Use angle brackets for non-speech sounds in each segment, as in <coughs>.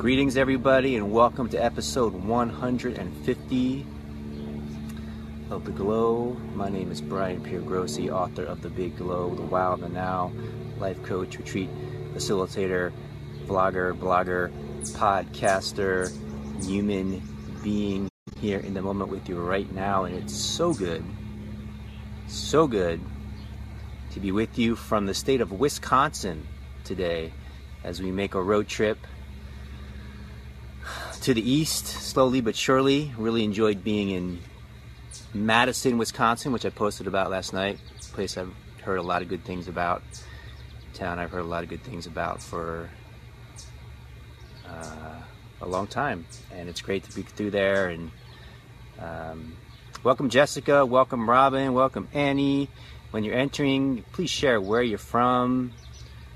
Greetings, everybody, and welcome to episode 150 of The Glow. My name is Brian Piergrossi, author of The Big Glow, The Wow the Now, life coach, retreat facilitator, vlogger, blogger, podcaster, human being here in the moment with you right now. And it's so good, so good to be with you from the state of Wisconsin today as we make a road trip to the east, slowly but surely. Really enjoyed being in Madison, Wisconsin, which I posted about last night. Place I've heard a lot of good things about. Town I've heard a lot of good things about for uh, a long time, and it's great to be through there. And um, welcome, Jessica. Welcome, Robin. Welcome, Annie. When you're entering, please share where you're from,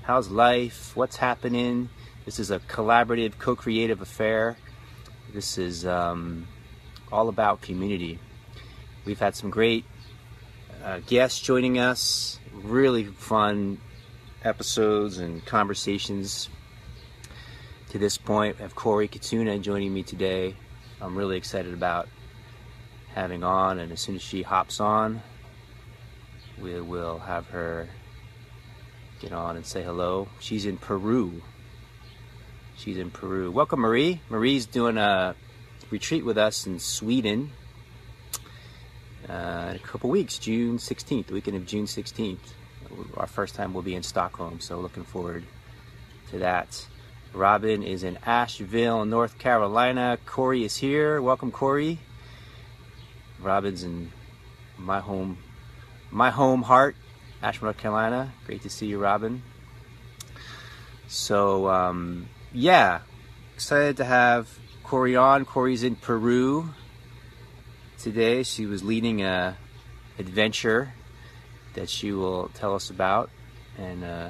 how's life, what's happening. This is a collaborative, co-creative affair. This is um, all about community. We've had some great uh, guests joining us, really fun episodes and conversations to this point. I have Cory Katuna joining me today. I'm really excited about having on, and as soon as she hops on, we will have her get on and say hello. She's in Peru. She's in Peru. Welcome, Marie. Marie's doing a retreat with us in Sweden uh, in a couple weeks, June 16th, the weekend of June 16th. Our first time will be in Stockholm, so looking forward to that. Robin is in Asheville, North Carolina. Cory is here. Welcome, Cory. Robin's in my home, my home heart, Asheville, North Carolina. Great to see you, Robin. So, um, yeah, excited to have Cory on. Cory's in Peru today. She was leading a adventure that she will tell us about and uh,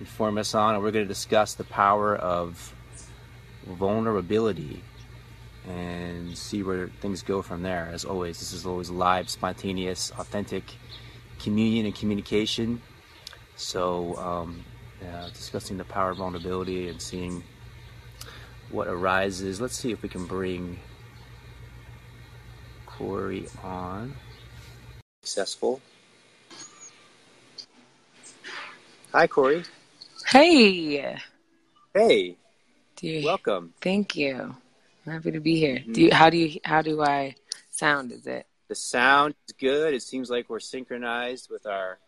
inform us on. And we're going to discuss the power of vulnerability and see where things go from there. As always, this is always live, spontaneous, authentic communion and communication. So, um, yeah, discussing the power of vulnerability and seeing what arises. Let's see if we can bring Cory on. Successful. Hi, Cory. Hey. Hey. Do you, Welcome. Thank you. I'm happy to be here. Do you, mm-hmm. how do you how do I sound? Is it? The sound is good. It seems like we're synchronized with our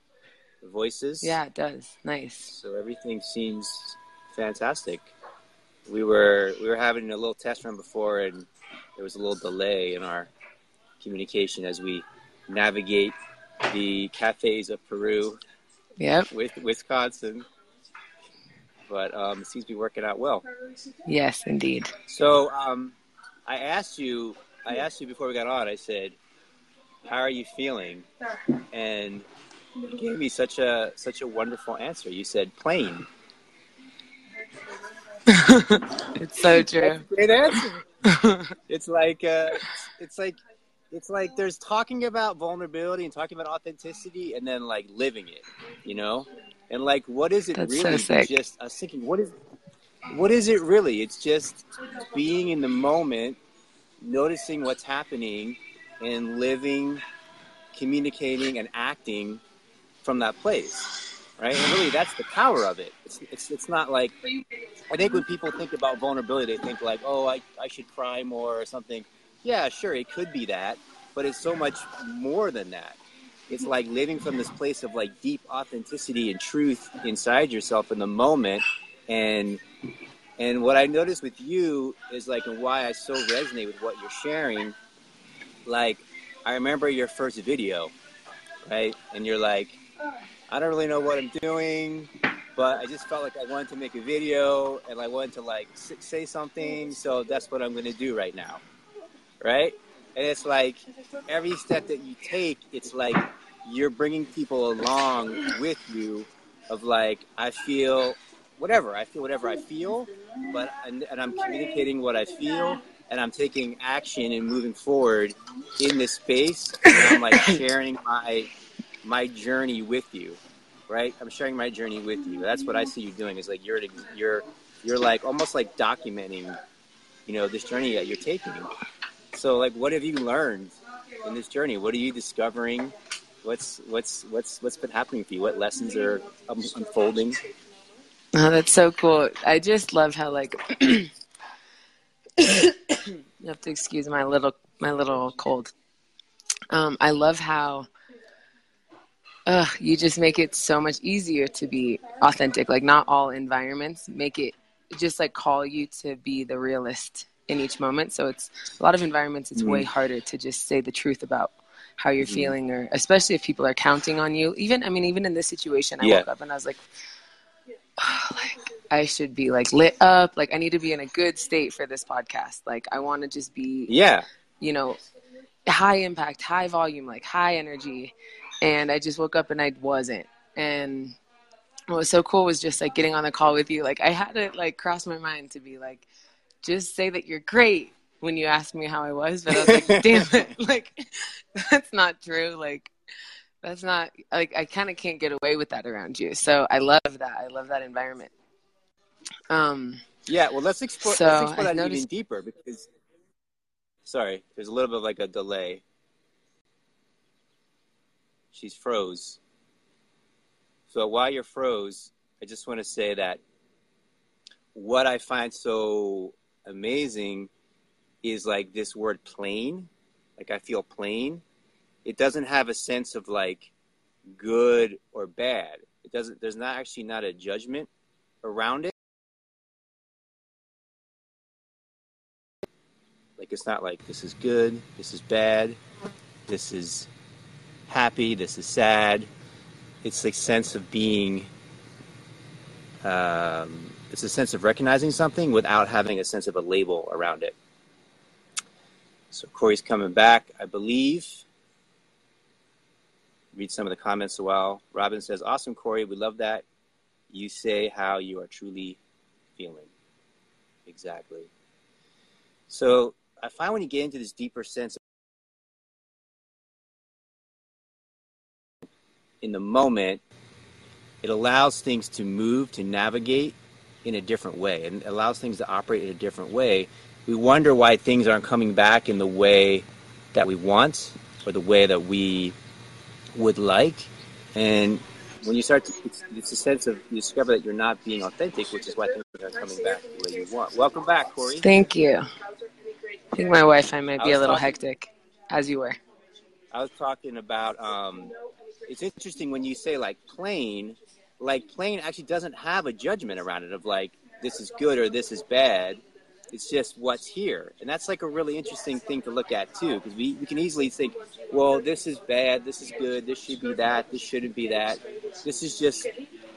voices. Yeah, it does. Nice. So everything seems fantastic. We were we were having a little test run before, and there was a little delay in our communication as we navigate the cafes of Peru Yep. with Wisconsin. But um, it seems to be working out well. Yes, indeed. So um, I asked you, I asked you before we got on. I said, "How are you feeling?" And you gave me such a such a wonderful answer. You said, "Plain." <laughs> it's so true. Great answer. it's like uh, it's like it's like there's talking about vulnerability and talking about authenticity, and then like living it. You know, and like what is it That's so really? sick. Just I was thinking, what is what is it really? It's just being in the moment, noticing what's happening, and living, communicating, and acting from that place. Right, and really, that's the power of it. It's, it's, it's not like I think when people think about vulnerability, they think like, oh, I, I should cry more or something. Yeah, sure, it could be that, but it's so much more than that. It's like living from this place of like deep authenticity and truth inside yourself in the moment. And and what I noticed with you is like, and why I so resonate with what you're sharing. Like, I remember your first video, right? And you're like, I don't really know what I'm doing, but I just felt like I wanted to make a video and I wanted to like say something. So that's what I'm going to do right now, right? And it's like every step that you take, it's like you're bringing people along with you. Of like, I feel whatever I feel, whatever I feel, but and, and I'm communicating what I feel, and I'm taking action and moving forward in this space. And I'm like sharing my my journey with you, right? I'm sharing my journey with you. That's what I see you doing. Is like you're you're you're like almost like documenting, you know, this journey that you're taking. So like, what have you learned in this journey? What are you discovering? What's what's what's what's been happening for you? What lessons are unfolding? Oh, that's so cool. I just love how like <coughs> you have to excuse my little my little cold. Um, I love how uh, you just make it so much easier to be authentic. Like not all environments make it just like call you to be the realist in each moment. So it's a lot of environments. It's mm way harder to just say the truth about how you're mm feeling, or especially if people are counting on you. Even I mean, even in this situation, I yeah. woke up and I was like, oh, like I should be like lit up. Like I need to be in a good state for this podcast. Like I want to just be, yeah, you know, high impact, high volume, like high energy. And I just woke up and I wasn't. And what was so cool was just like getting on the call with you. Like I had it like cross my mind to be like, just say that you're great when you asked me how I was, but I was like, <laughs> damn it, <laughs> like that's not true. Like that's not like I kind of can't get away with that around you. So I love that. I love that environment. Um. Yeah. Well, let's explore. So let's explore that noticed... even deeper because. Sorry, there's a little bit of like a delay. She's froze. So while you're froze, I just want to say that what I find so amazing is like this word plain. Like I feel plain. It doesn't have a sense of like good or bad. It doesn't there's not actually not a judgment around it. Like it's not like this is good, this is bad, this is happy, this is sad. It's like sense of being um, it's a sense of recognizing something without having a sense of a label around it. So Cory's coming back, I believe. Read some of the comments a while. Robin says, Awesome, Cory. We love that. You say how you are truly feeling. Exactly. So I find when you get into this deeper sense in the moment, it allows things to move, to navigate in a different way, and allows things to operate in a different way. We wonder why things aren't coming back in the way that we want or the way that we would like. And when you start to, it's, it's a sense of, you discover that you're not being authentic, which is why things aren't coming back the way you want. Welcome back, Cory. Thank you. I think my Wi-Fi might be a little talking, hectic, as you were. I was talking about, um, it's interesting when you say like plain, like plain actually doesn't have a judgment around it of like this is good or this is bad. It's just what's here. And that's like a really interesting thing to look at too because we, we can easily think well this is bad this is good this should be that this shouldn't be that. This is just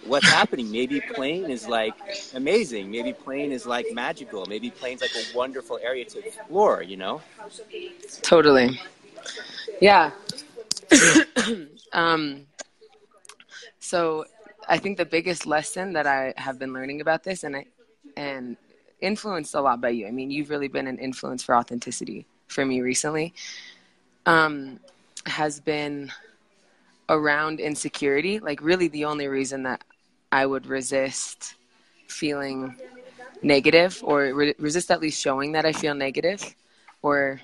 what's happening. Maybe plain is like amazing. Maybe plain is like magical. Maybe plain's like a wonderful area to explore you know? Totally. Yeah <coughs> <coughs> <coughs> um so I think the biggest lesson that I have been learning about this, and I, and influenced a lot by you. I mean, you've really been an influence for authenticity for me recently. Um, has been around insecurity. Like, really, the only reason that I would resist feeling negative, or re- resist at least showing that I feel negative, or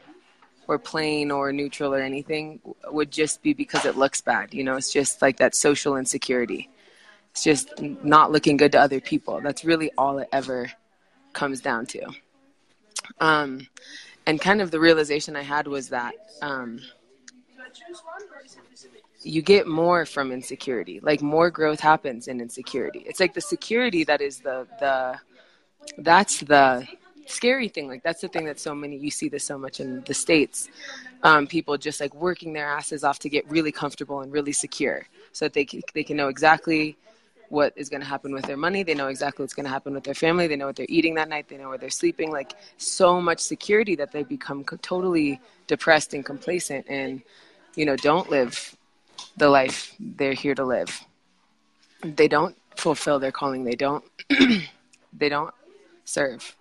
or plain or neutral or anything would just be because it looks bad. You know, it's just like that social insecurity. It's just not looking good to other people. That's really all it ever comes down to. Um, and kind of the realization I had was that um, you get more from insecurity. Like more growth happens in insecurity. It's like the security that is the the that's the scary thing. Like that's the thing that so many you see this so much in the states. Um, people just like working their asses off to get really comfortable and really secure, so that they can, they can know exactly what is going to happen with their money. They know exactly what's going to happen with their family. They know what they're eating that night. They know where they're sleeping. Like so much security that they become totally depressed and complacent and, you know, don't live the life they're here to live. They don't fulfill their calling. They don't, <clears throat> they don't serve.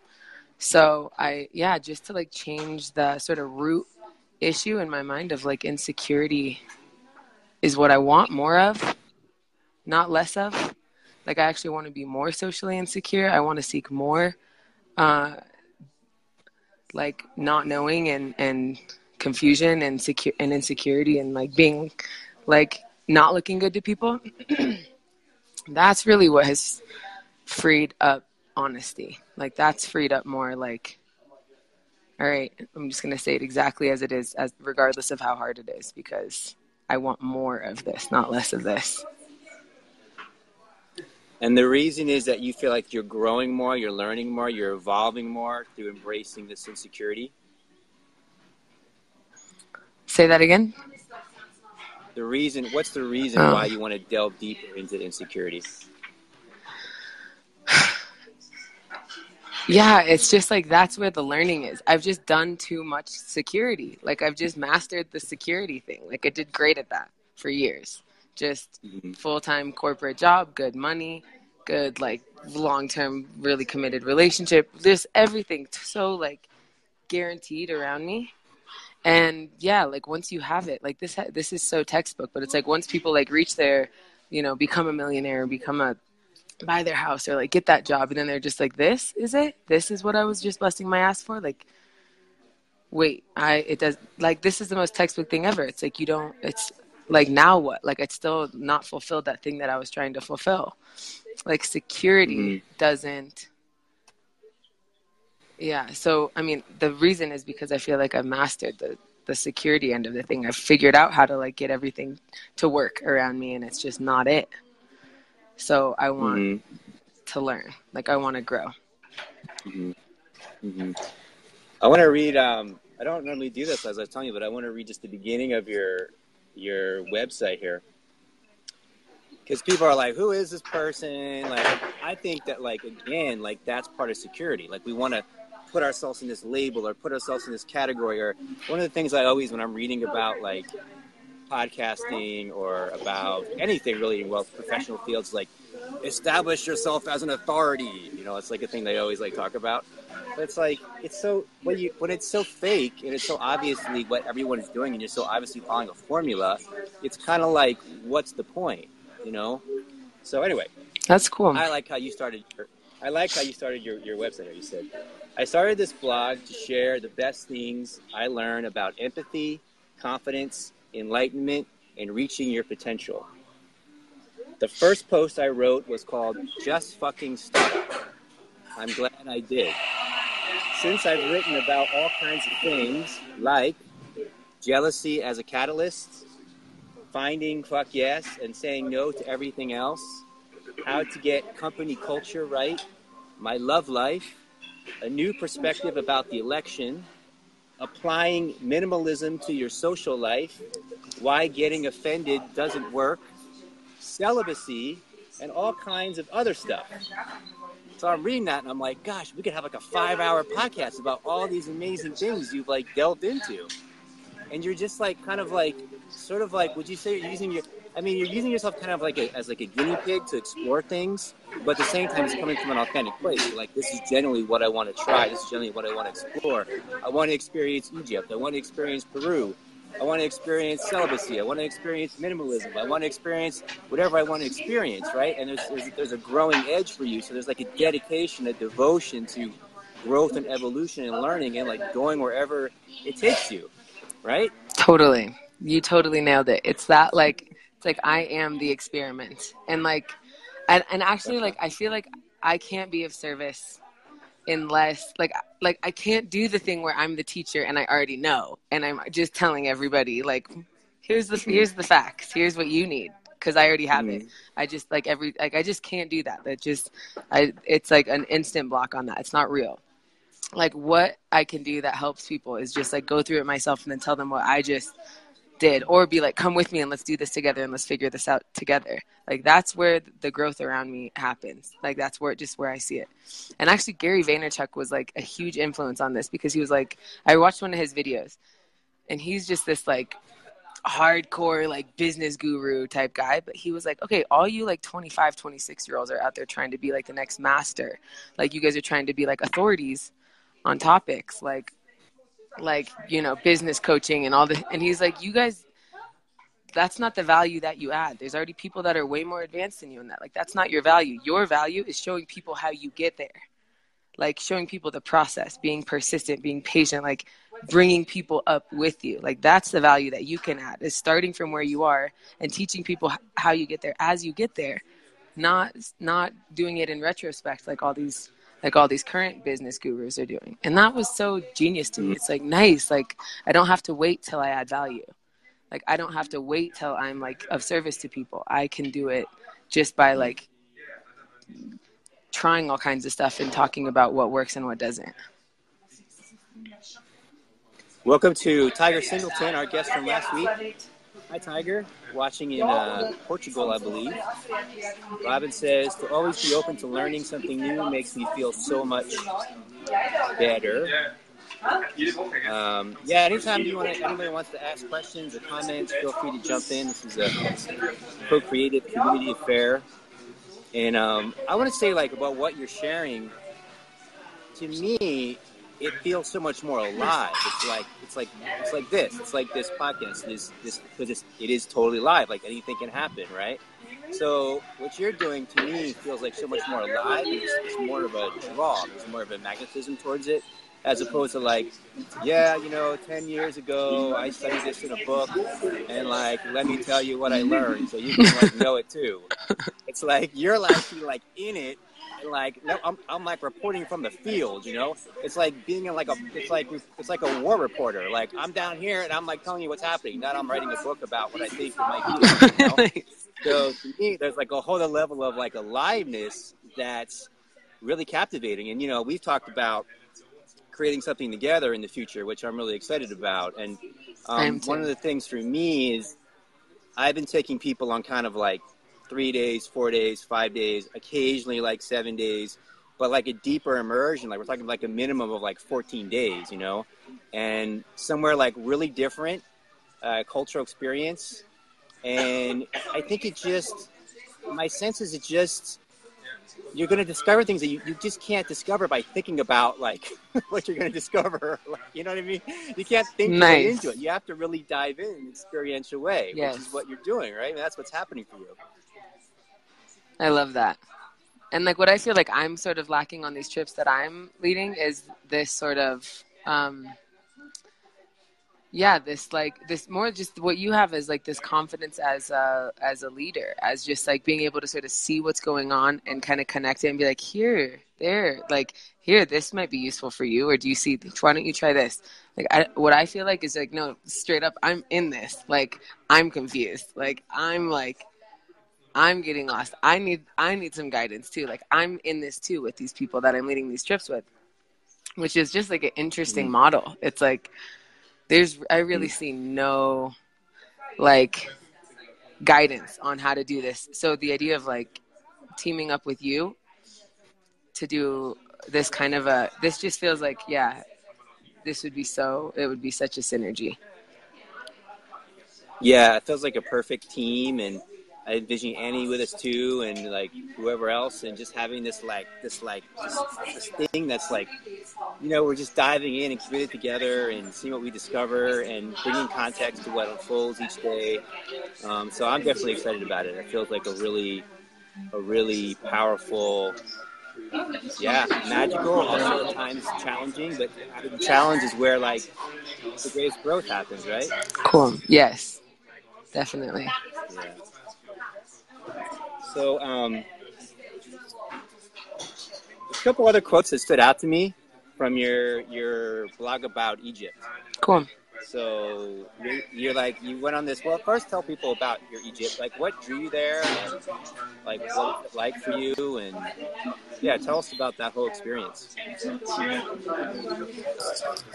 So I, yeah, just to like change the sort of root issue in my mind of like insecurity is what I want more of not less of. Like I actually want to be more socially insecure. I want to seek more uh like not knowing and and confusion and secure and insecurity and like being like not looking good to people. <clears throat> that's really what has freed up honesty. Like that's freed up more like all right, I'm just going to say it exactly as it is as regardless of how hard it is because I want more of this, not less of this. And the reason is that you feel like you're growing more, you're learning more, you're evolving more through embracing this insecurity. Say that again. The reason, what's the reason oh. why you want to delve deeper into insecurity? Yeah, it's just like that's where the learning is. I've just done too much security. Like I've just mastered the security thing. Like I did great at that for years. Just mm-hmm. full-time corporate job, good money, good like long-term really committed relationship. Just everything so like guaranteed around me. And yeah, like once you have it, like this ha- this is so textbook, but it's like once people like reach their, you know, become a millionaire, become a buy their house or like get that job and then they're just like this is it? This is what i was just busting my ass for? Like wait i it does like this is the most textbook thing ever. It's like you don't it's like now what? Like it's still not fulfilled that thing that i was trying to fulfill. Like security mm-hmm. doesn't yeah so i mean the reason is because i feel like i've mastered the the security end of the thing. I've figured out how to like get everything to work around me and it's just not it so I want mm-hmm. to learn. Like I want to grow. Mm-hmm. Mm-hmm. I want to read. Um, I don't normally do this as I was telling you, but I want to read just the beginning of your your website here because people are like, "Who is this person?" Like, I think that like again, like that's part of security. Like we want to put ourselves in this label or put ourselves in this category. Or one of the things I always, when I'm reading about like podcasting or about anything really in wealth professional fields like establish yourself as an authority you know it's like a thing they always like talk about. But it's like it's so when you when it's so fake and it's so obviously what everyone's doing and you're so obviously following a formula it's kind of like what's the point you know? So anyway that's cool. I like how you started your, i like how you started your, your website you said. I started this blog to share the best things i learned about empathy confidence enlightenment, and reaching your potential. The first post I wrote was called Just Fucking Start. I'm glad I did. Since I've written about all kinds of things like jealousy as a catalyst, finding fuck yes and saying no to everything else, how to get company culture right, my love life, a new perspective about the election, applying minimalism to your social life, why getting offended doesn't work, celibacy, and all kinds of other stuff. So I'm reading that and I'm like, gosh, we could have like a five hour podcast about all these amazing things you've like delved into. And you're just like kind of like sort of like would you say you're using your I mean you're using yourself kind of like a, as like a guinea pig to explore things, but at the same time it's coming from an authentic place. Like this is generally what I want to try, this is generally what I want to explore. I want to experience Egypt, I want to experience Peru, I want to experience celibacy. I want to experience minimalism. I want to experience whatever I want to experience, right? And there's, there's, there's a growing edge for you. So there's like a dedication, a devotion to growth and evolution and learning and like going wherever it takes you, right? Totally. You totally nailed it. It's that like, it's like I am the experiment. And like, and, and actually, like, I feel like I can't be of service unless like like I can't do the thing where I'm the teacher and I already know and I'm just telling everybody like here's the here's the facts here's what you need because I already have mm-hmm. it I just like every like I just can't do that that just I it's like an instant block on that it's not real like what I can do that helps people is just like go through it myself and then tell them what I just did or be like come with me and let's do this together and let's figure this out together. Like that's where the growth around me happens. Like that's where just where i see it. And actually gary vaynerchuk was like a huge influence on this because he was like i watched one of his videos and he's just this like hardcore like business guru type guy but he was like okay all you like 25 26 year olds are out there trying to be like the next master. Like you guys are trying to be like authorities on topics. Like like you know business coaching and all the and he's like you guys that's not the value that you add. There's already people that are way more advanced than you in that. Like that's not your value. Your value is showing people how you get there. Like showing people the process, being persistent, being patient, like bringing people up with you. Like that's the value that you can add. Is starting from where you are and teaching people how you get there as you get there. Not not doing it in retrospect like all these like all these current business gurus are doing. And that was so genius to me. It's like nice. Like I don't have to wait till I add value. Like I don't have to wait till I'm like of service to people. I can do it just by like trying all kinds of stuff and talking about what works and what doesn't. Welcome to Tiger Singleton, our guest from last week. Hi, Tiger. Watching in uh, Portugal, I believe. Robin says to always be open to learning something new makes me feel so much better. Um, yeah, anytime you want to, anybody wants to ask questions or comments, feel free to jump in. This is a co-creative community affair, and um, I want to say like about what you're sharing. To me, it feels so much more alive. It's like it's like it's like this. It's like this podcast. It is this because it's, it is totally live. Like anything can happen, right? So what you're doing to me feels like so much more alive. It's, it's more of a draw. There's more of a magnetism towards it as opposed to like, yeah, you know, 10 years ago I studied this in a book and like, let me tell you what I learned so you can like know it too. <laughs> It's like, you're actually like in it like, no, I'm, I'm like reporting from the field, you know? It's like being in like a, it's like, it's like a war reporter. Like I'm down here and I'm like telling you what's happening. Not I'm writing a book about what I think it might be. You know? <laughs> so to me, there's like a whole other level of like aliveness that's really captivating. And, you know, we've talked about, creating something together in the future, which I'm really excited about. And um, one of the things for me is I've been taking people on kind of like three days, four days, five days, occasionally like seven days, but like a deeper immersion. Like we're talking like a minimum of like 14 days, you know, and somewhere like really different uh, cultural experience. And I think it just, my sense is it just you're going to discover things that you, you just can't discover by thinking about like <laughs> what you're going to discover. <laughs> Like, you know what I mean? You can't think nice. into it. You have to really dive in an experiential way, yes. which is what you're doing, right? That's what's happening for you. I love that. And like what I feel like I'm sort of lacking on these trips that I'm leading is this sort of um, yeah this like this more just what you have is like this confidence as a as a leader as just like being able to sort of see what's going on and kind of connect it and be like here there like here this might be useful for you or do you see why don't you try this? Like I, what i feel like is like no straight up i'm in this. Like i'm confused. Like i'm like i'm getting lost i need i need some guidance too like i'm in this too with these people that i'm leading these trips with which is just like an interesting mm-hmm. model it's like there's I really see no like guidance on how to do this. So the idea of like teaming up with you to do this kind of a this just feels like yeah, this would be so it would be such a synergy. Yeah, it feels like a perfect team and I envision Annie with us too, and like whoever else, and just having this like this like this, this thing that's like, you know, we're just diving in and committed together and seeing what we discover and bringing context to what unfolds each day. Um, so I'm definitely excited about it. It feels like a really, a really powerful, yeah, magical, also at times challenging. But the challenge is where like the greatest growth happens, right? Cool. Yes, definitely. Yeah. So, um, a couple other quotes that stood out to me from your your blog about Egypt. Cool. So you're, you're, like you went on this. Well, first tell people about your Egypt. Like what drew you there, and like what was it like for you, and yeah, tell us about that whole experience.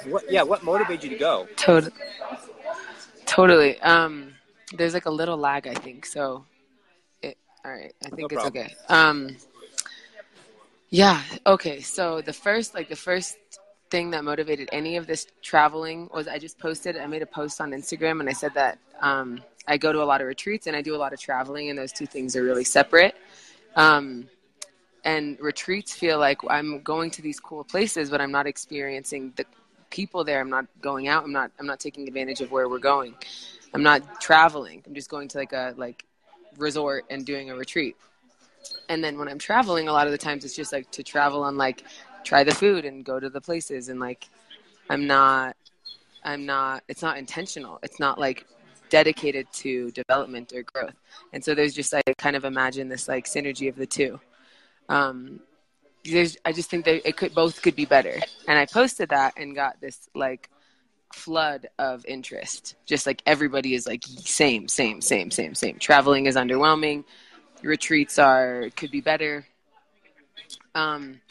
What yeah, what motivated you to go? Totally. Totally. Um, there's like a little lag, I think. So all right. I think no it's problem. okay. Um, yeah. Okay. So the first, like the first thing that motivated any of this traveling was I just posted. I made a post on Instagram and I said that um, I go to a lot of retreats and I do a lot of traveling, and those two things are really separate. Um, and retreats feel like I'm going to these cool places, but I'm not experiencing the people there. I'm not going out. I'm not. I'm not taking advantage of where we're going. I'm not traveling. I'm just going to like a like resort and doing a retreat. And then when I'm traveling, a lot of the times it's just like to travel and like try the food and go to the places and like I'm not I'm not it's not intentional. It's not like dedicated to development or growth. And so there's just I kind of imagine this like synergy of the two. Um, there's I just think that it could both could be better. And I posted that and got this like flood of interest. Just like everybody is like same, same, same, same, same. Traveling is underwhelming. Retreats are could be better. Um,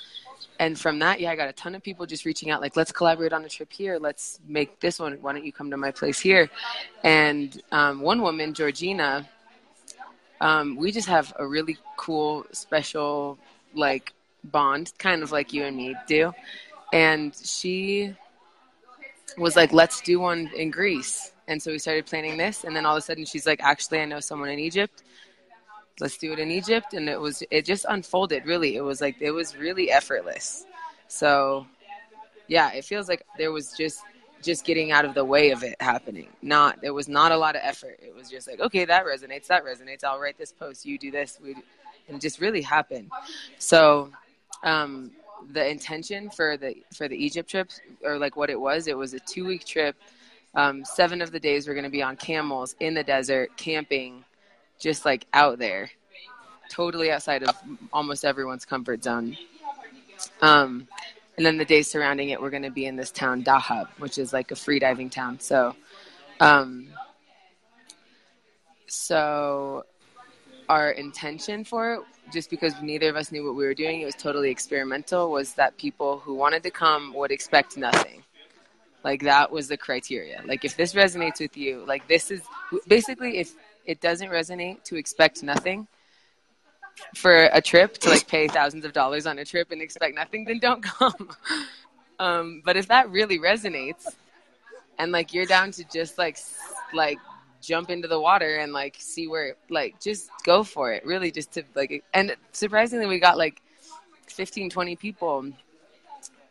and from that, yeah, I got a ton of people just reaching out, like, let's collaborate on a trip here. Let's make this one. Why don't you come to my place here? And um, one woman, Georgina, um, we just have a really cool, special, like, bond, kind of like you and me do. And she was like, let's do one in Greece. And so we started planning this. And then all of a sudden, she's like, actually, I know someone in Egypt let's do it in Egypt. And it was, it just unfolded really. It was like, it was really effortless. So yeah, it feels like there was just, just getting out of the way of it happening. Not, there was not a lot of effort. It was just like, okay, that resonates, that resonates. I'll write this post. You do this. We, and it just really happened. So, um, the intention for the for the Egypt trip, or like what it was, it was a two week trip. Um, seven of the days were going to be on camels in the desert, camping, just like out there, totally outside of almost everyone's comfort zone. Um, and then the days surrounding it, we're going to be in this town, Dahab, which is like a free diving town. So, um, so our intention for it, just because neither of us knew what we were doing, it was totally experimental, was that people who wanted to come would expect nothing. Like that was the criteria. Like if this resonates with you, like this is basically if it doesn't resonate to expect nothing for a trip to like pay thousands of dollars on a trip and expect nothing, then don't <laughs> come. um, but if that really resonates, and like you're down to just like like jump into the water and like see where like just go for it really just to like and surprisingly we got like 15 20 people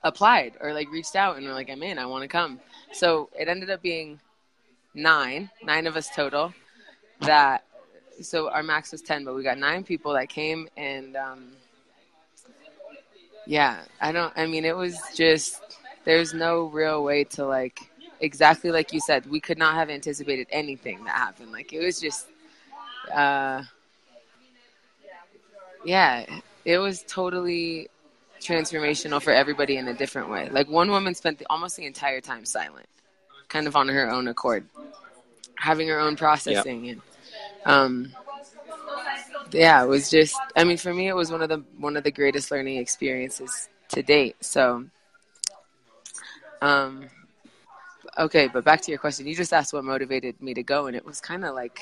applied or like reached out and were like i'm in i want to come. So it ended up being nine nine of us total that so our max was 10 but we got nine people that came and um, yeah i don't i mean it was just there's no real way to like exactly like you said we could not have anticipated anything that happened like it was just uh yeah it was totally transformational for everybody in a different way like one woman spent the, almost the entire time silent kind of on her own accord having her own processing yep. and um, yeah, it was just. I mean, for me, it was one of the one of the greatest learning experiences to date. So, um, okay, but back to your question. You just asked what motivated me to go, and it was kind of like,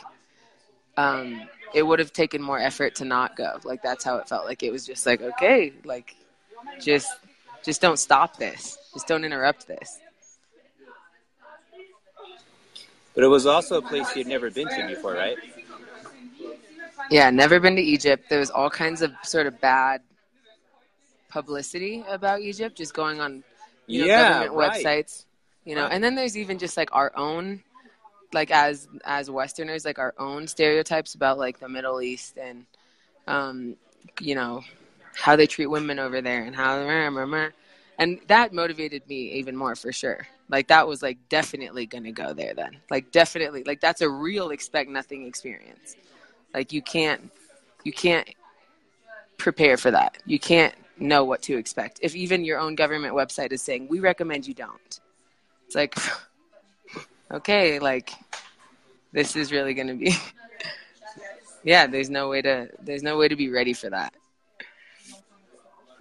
um, it would have taken more effort to not go. Like that's how it felt. Like it was just like, okay, like, just, just don't stop this. Just don't interrupt this. But it was also a place you'd never been to before, right? Yeah, never been to Egypt. There was all kinds of sort of bad publicity about Egypt, just going on you know, yeah, government right. websites. You know, right. and then there's even just like our own, like as as Westerners, like our own stereotypes about like the Middle East and, um, you know, how they treat women over there and how, and that motivated me even more for sure. Like that was like definitely gonna go there then. Like definitely, like that's a real expect nothing experience. Like you can't you can't prepare for that. You can't know what to expect. If even your own government website is saying, "We recommend you don't." It's like okay, like this is really going to be <laughs> Yeah, there's no way to there's no way to be ready for that.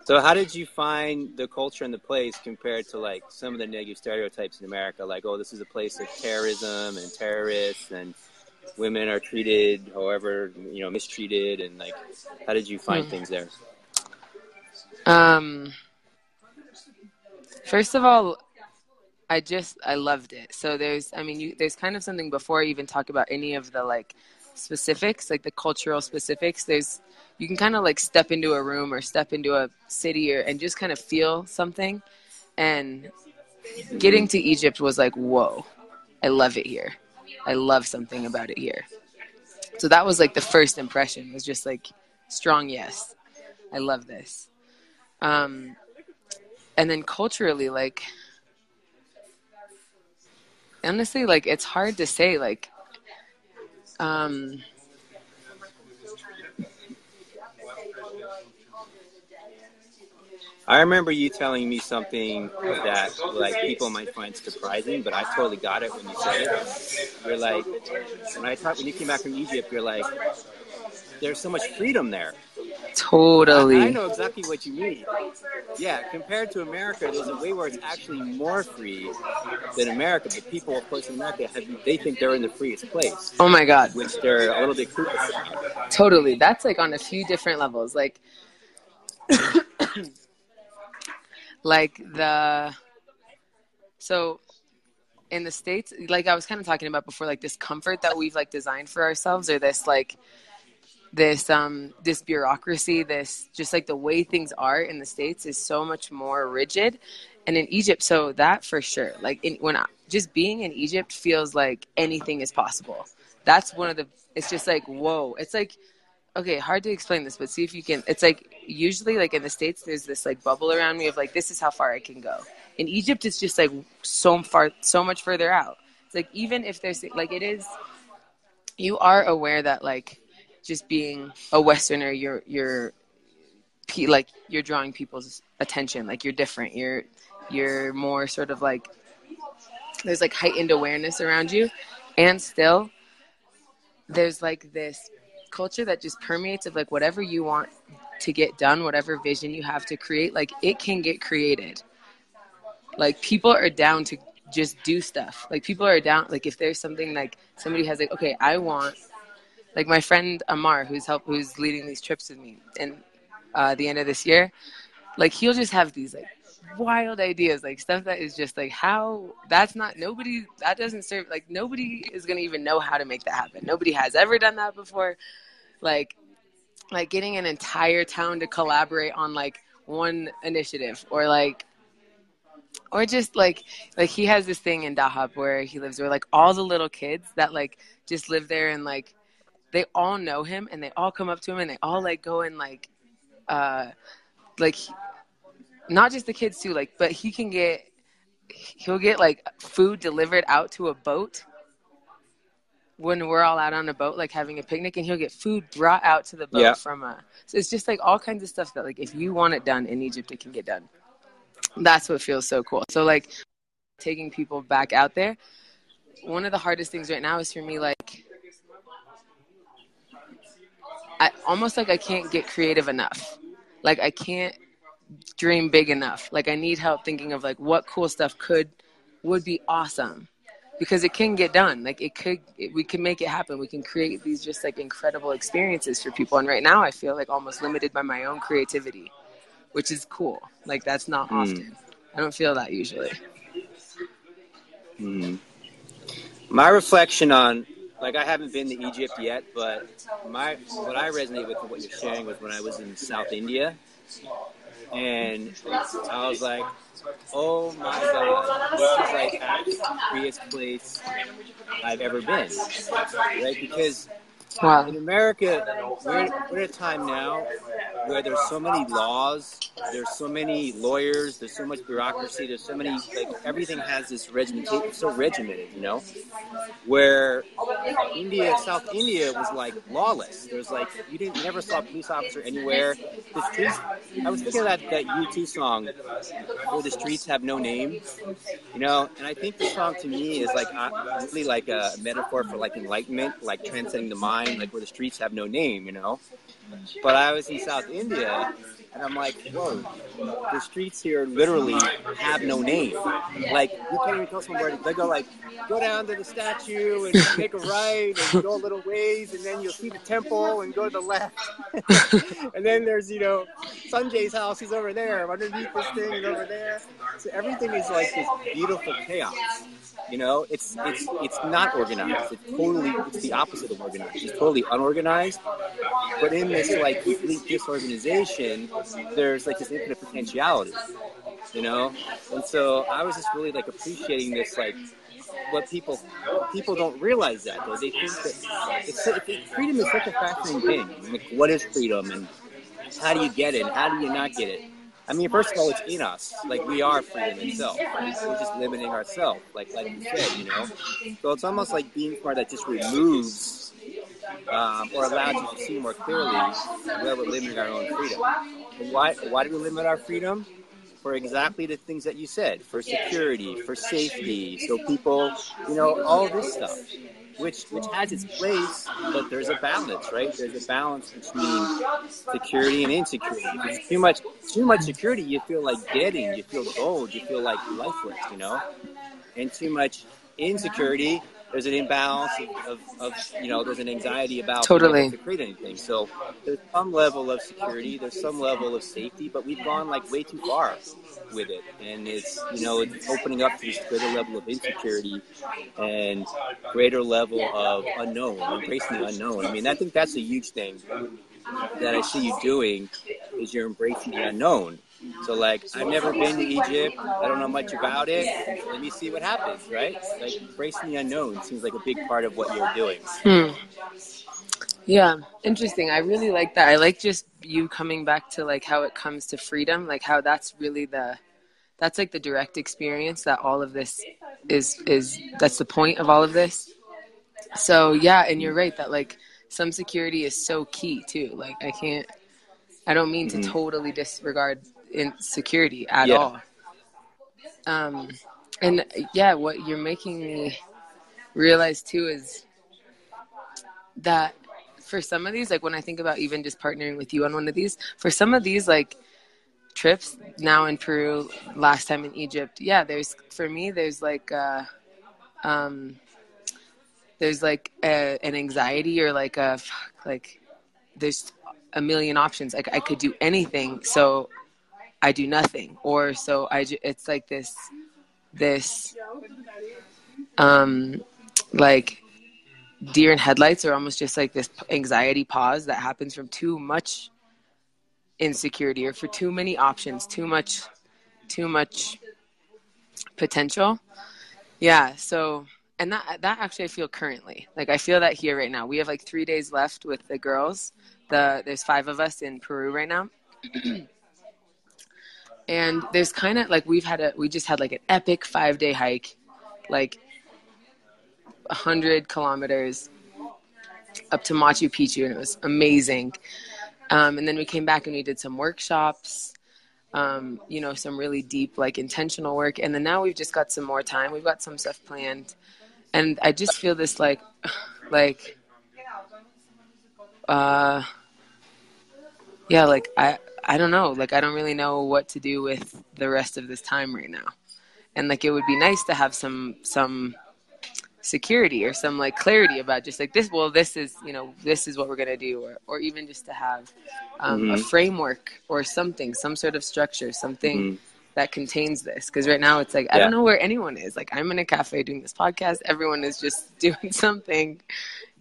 So how did you find the culture and the place compared to like some of the negative stereotypes in America like oh this is a place of terrorism and terrorists and women are treated however you know mistreated and like how did you find hmm. things there um first of all i just i loved it so there's i mean you, there's kind of something before i even talk about any of the like specifics like the cultural specifics there's you can kind of like step into a room or step into a city or and just kind of feel something and getting to egypt was like whoa i love it here I love something about it here. So that was like the first impression was just like strong yes. I love this. Um, and then culturally, like honestly, like it's hard to say. Like, um, I remember you telling me something that like people might find surprising, but I totally got it when you said it. You're like, when I talked when you came back from Egypt, you're like, there's so much freedom there. Totally. I, I know exactly what you mean. Yeah, compared to America, there's a way where it's actually more free than America. But people, of course, in America, have, they think they're in the freest place. Oh my God. Which they're a little bit clueless about. Totally. That's like on a few different levels. Like, <coughs> like the so in the states like i was kind of talking about before like this comfort that we've like designed for ourselves or this like this um this bureaucracy this just like the way things are in the states is so much more rigid and in egypt so that for sure like in, when I, just being in egypt feels like anything is possible that's one of the it's just like whoa it's like okay, hard to explain this, but see if you can. It's like usually like in the states, there's this like bubble around me of like this is how far I can go. In Egypt, it's just like so far, so much further out. It's like even if there's like it is, you are aware that like just being a Westerner, you're you're like you're drawing people's attention. Like you're different. You're you're more sort of like there's like heightened awareness around you, and still there's like this culture that just permeates of like whatever you want to get done, whatever vision you have to create, like it can get created. Like people are down to just do stuff. Like people are down like if there's something like somebody has like, okay, I want like my friend Amar who's help who's leading these trips with me and uh the end of this year, like he'll just have these like wild ideas, like stuff that is just like how that's not nobody that doesn't serve like nobody is gonna even know how to make that happen. Nobody has ever done that before like like getting an entire town to collaborate on like one initiative or like or just like like he has this thing in Dahab where he lives where like all the little kids that like just live there and like they all know him and they all come up to him and they all like go and like uh like not just the kids too like but he can get he'll get like food delivered out to a boat when we're all out on a boat, like having a picnic, and he'll get food brought out to the boat yeah. from a. So it's just like all kinds of stuff that, like, if you want it done in Egypt, it can get done. That's what feels so cool. So, like, taking people back out there. One of the hardest things right now is for me, like, I almost like I can't get creative enough. Like, I can't dream big enough. Like, I need help thinking of like what cool stuff could would be awesome because it can get done. Like it could, it, we can make it happen. We can create these just like incredible experiences for people. And right now, I feel like almost limited by my own creativity, which is cool. Like that's not mm. often. I don't feel that usually. Mm. My reflection on, like, I haven't been to Egypt yet, but my what I resonate with what you're sharing was when I was in South India, and I was like, oh my god, this is like the freest place I've ever been, right? Because wow. in America, we're, we're at a time now where there's so many laws, there's so many lawyers, there's so much bureaucracy, there's so many like everything has this regimentation, so regimented, you know. Where India, South India was like lawless. There's like you didn't never saw a police officer anywhere. The streets. I was thinking of that that U2 song where the streets have no name, you know. And I think the song to me is like really like a metaphor for like enlightenment, like transcending the mind, like where the streets have no name, you know. But I was in South India, and I'm like, whoa, the streets here literally have no name. Like, you can't even tell somewhere. They go like, go down to the statue and make a right and go a little ways, and then you'll see the temple and go to the left. <laughs> and then there's, you know, Sanjay's house is over there. Underneath this thing is over there. So everything is like this beautiful chaos. You know, it's it's it's not organized. It's totally it's the opposite of organized. It's totally unorganized. But in this like complete disorganization, there's like this infinite potentiality. You know, and so I was just really like appreciating this like what people people don't realize that though. They think that it's, it's, freedom is such a fascinating thing. Like, what is freedom, and how do you get it, and how do you not get it? I mean, first of all, it's in us. Like we are freedom itself. We're just limiting ourselves, like like you said, you know. So it's almost like being smart that just removes um, or allows you to see more clearly where we're limiting our own freedom. Why why do we limit our freedom? For exactly the things that you said, for security, for safety, so people, you know, all this stuff which which has its place, but there's a balance, right? There's a balance between security and insecurity. There's too much too much security, you feel like getting, you feel cold, you feel like lifeless, you know. And too much insecurity, there's an imbalance of, of, of you know, there's an anxiety about totally to create anything. So there's some level of security, there's some level of safety, but we've gone like way too far with it, and it's you know it's opening up to this greater level of insecurity and greater level of unknown, embracing the unknown. I mean, I think that's a huge thing that I see you doing is you're embracing the unknown. So like I've never been to Egypt. I don't know much about it. Let me see what happens, right? Like embracing the unknown seems like a big part of what you're doing. Hmm. Yeah, interesting. I really like that. I like just you coming back to like how it comes to freedom, like how that's really the that's like the direct experience that all of this is is that's the point of all of this. So, yeah, and you're right that like some security is so key too. Like I can't I don't mean to mm-hmm. totally disregard insecurity at yeah. all. Um and yeah, what you're making me realize too is that for some of these, like when I think about even just partnering with you on one of these, for some of these like trips now in Peru, last time in Egypt, yeah, there's for me there's like uh, um, there's like a, an anxiety or like a like there's a million options. Like I could do anything, so I do nothing, or so I. It's like this this um like deer in headlights are almost just like this anxiety pause that happens from too much insecurity or for too many options, too much, too much potential. Yeah. So, and that that actually I feel currently like I feel that here right now. We have like three days left with the girls. The there's five of us in Peru right now. <clears throat> and there's kind of like we've had a we just had like an epic five day hike like 100 kilometers up to Machu Picchu, and it was amazing. Um, and then we came back and we did some workshops, um, you know, some really deep, like intentional work. And then now we've just got some more time. We've got some stuff planned. And I just feel this like, <sighs> like, uh, yeah, like I, I don't know. Like I don't really know what to do with the rest of this time right now. And like it would be nice to have some some security or some like clarity about just like this well this is you know this is what we're going to do or, or even just to have um, mm-hmm. a framework or something some sort of structure something mm-hmm. that contains this because right now it's like yeah. i don't know where anyone is like i'm in a cafe doing this podcast everyone is just <laughs> doing something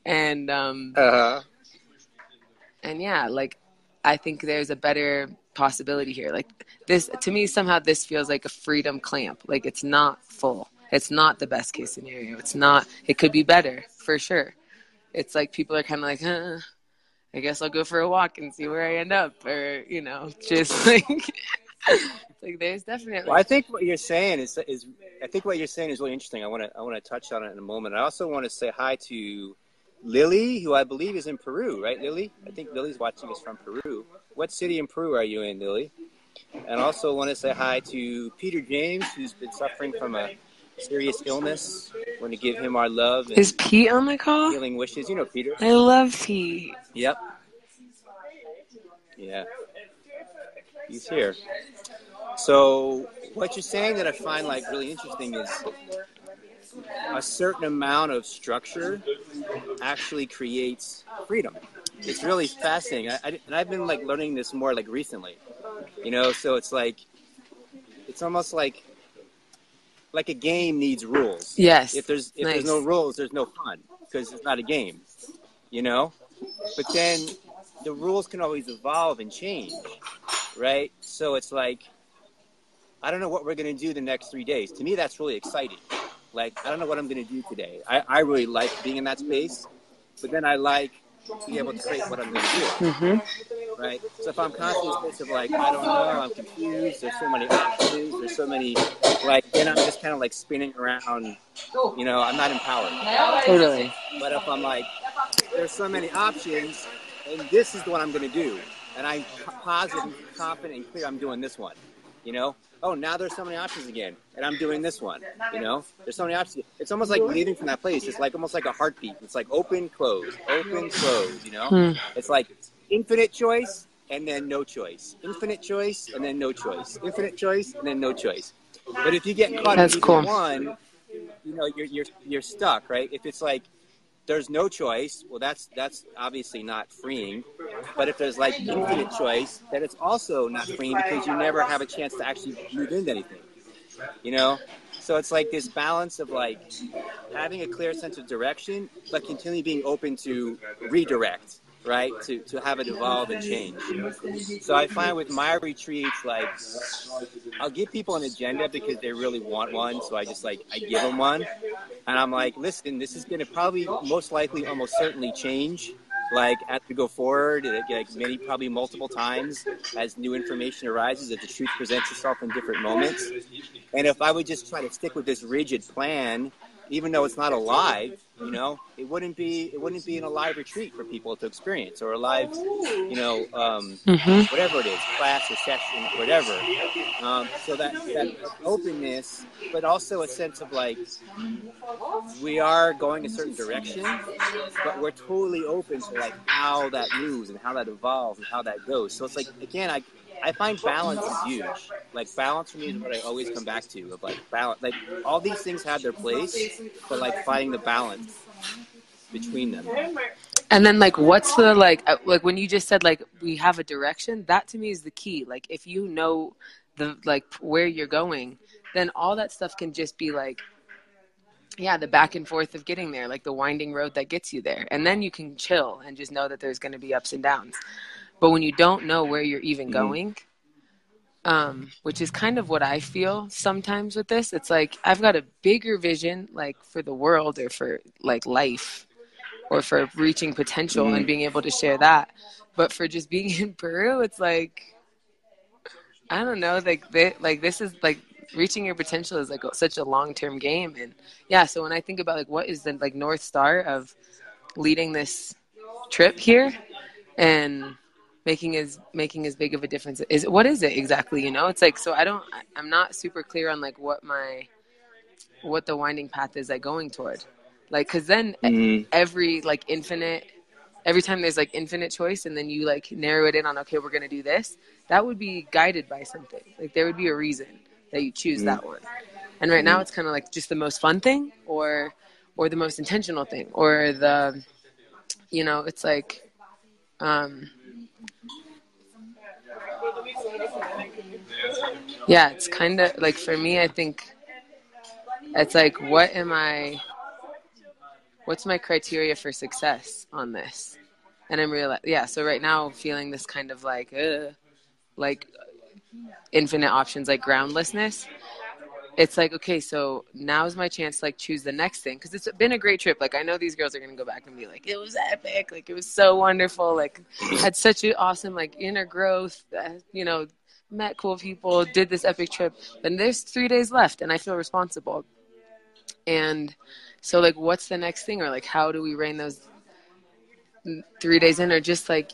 and um uh-huh. and yeah like i think there's a better possibility here like this to me somehow this feels like a freedom clamp like it's not full it's not the best case scenario. It's not. It could be better for sure. It's like people are kind of like, huh, I guess I'll go for a walk and see where I end up, or you know, <laughs> just like. like there's definitely. Well, I think what you're saying is is I think what you're saying is really interesting. I want to I want to touch on it in a moment. I also want to say hi to Lily, who I believe is in Peru, right, Lily? I think Lily's watching us from Peru. What city in Peru are you in, Lily? And also want to say hi to Peter James, who's been suffering from a serious illness. We're to give him our love. Is Pete on the call? Healing wishes. You know Peter. I love Pete. Yep. Yeah. He's here. So what you're saying that I find like really interesting is a certain amount of structure actually creates freedom. It's really fascinating, I, I, and I've been like learning this more like recently. You know, so it's like it's almost like like a game needs rules. Yes. If there's if nice. there's no rules, there's no fun because it's not a game. You know. But then the rules can always evolve and change, right? So it's like I don't know what we're gonna do the next three days. To me, that's really exciting. Like I don't know what I'm going to do today. I, I really like being in that space, but then I like to be able to create what I'm going to do. Mm-hmm. Right. So if I'm constantly in a space of like I don't know, I'm confused. There's so many options. There's so many like then I'm just kind of like spinning around. You know, I'm not empowered. Totally. But if I'm like, there's so many options, and this is what I'm going to do, and I'm positive, confident, and clear I'm doing this one. You know, oh now there's so many options again, and I'm doing this one. You know, there's so many options. It's almost like leaving from that place. It's like almost like a heartbeat. It's like open, close, open, close. You know, Hmm. it's like infinite choice and then no choice, infinite choice and then no choice, infinite choice and then no choice. But if you get caught That's in cool. one, you know you're you're you're stuck, right? If it's like there's no choice, well that's that's obviously not freeing. But if there's like infinite choice, then it's also not freeing because you never have a chance to actually move into anything. You know? So it's like this balance of like having a clear sense of direction, but continually being open to redirect, right? To, to have it evolve and change. So I find with my retreats, like I'll give people an agenda because they really want one. So I just like, I give them one. And I'm like, listen, this is going to probably most likely, almost certainly change. Like as we go forward, like many, probably multiple times as new information arises, as the truth presents itself in different moments. And if I would just try to stick with this rigid plan, even though it's not alive, you know, it wouldn't be it wouldn't be in a live retreat for people to experience or a live, you know, um, Mm-hmm. whatever it is, class or session, whatever. Um, so that that openness, but also a sense of like we are going a certain direction, but we're totally open to like how that moves and how that evolves and how that goes. So it's like again, I I find balance is huge. Like balance for me is what I always come back to. Of like balance, like all these things have their place, but like finding the balance between them. And then like what's the like uh, like when you just said like we have a direction, that to me is the key. Like if you know the like where you're going, then all that stuff can just be like yeah, the back and forth of getting there, like the winding road that gets you there. And then you can chill and just know that there's going to be ups and downs. But when you don't know where you're even Mhm. going, um, which is kind of what I feel sometimes with this, it's like I've got a bigger vision, like for the world or for like life or for reaching potential and Mhm. being able to share that. But for just being <laughs> in Peru, it's like I don't know, like like this is like reaching your potential is like such a long term game, and yeah. So when I think about like what is the like north star of leading this trip here and making as making as big of a difference is what is it exactly? You know, it's like so I don't I'm not super clear on like what my what the winding path is like going toward, like because then Mhm. every like infinite every time there's like infinite choice and then you like narrow it in on okay we're to do this that would be guided by something like there would be a reason that you choose Mhm. that one and right now it's kind of like just the most fun thing or or the most intentional thing or the you know it's like um yeah it's kind of like for me i think it's like what am i what's my criteria for success on this? And i'm real yeah so right now feeling this kind of like uh, like infinite options like groundlessness it's like okay so now is my chance to like choose the next thing because it's been a great trip. Like i know these girls are gonna go back and be like it was epic. Like it was so wonderful. Like had such an awesome like inner growth uh, you know met cool people did this epic trip. And there's three days left and i feel responsible. And so like what's the next thing? Or like how do we rein those three days in? Or just like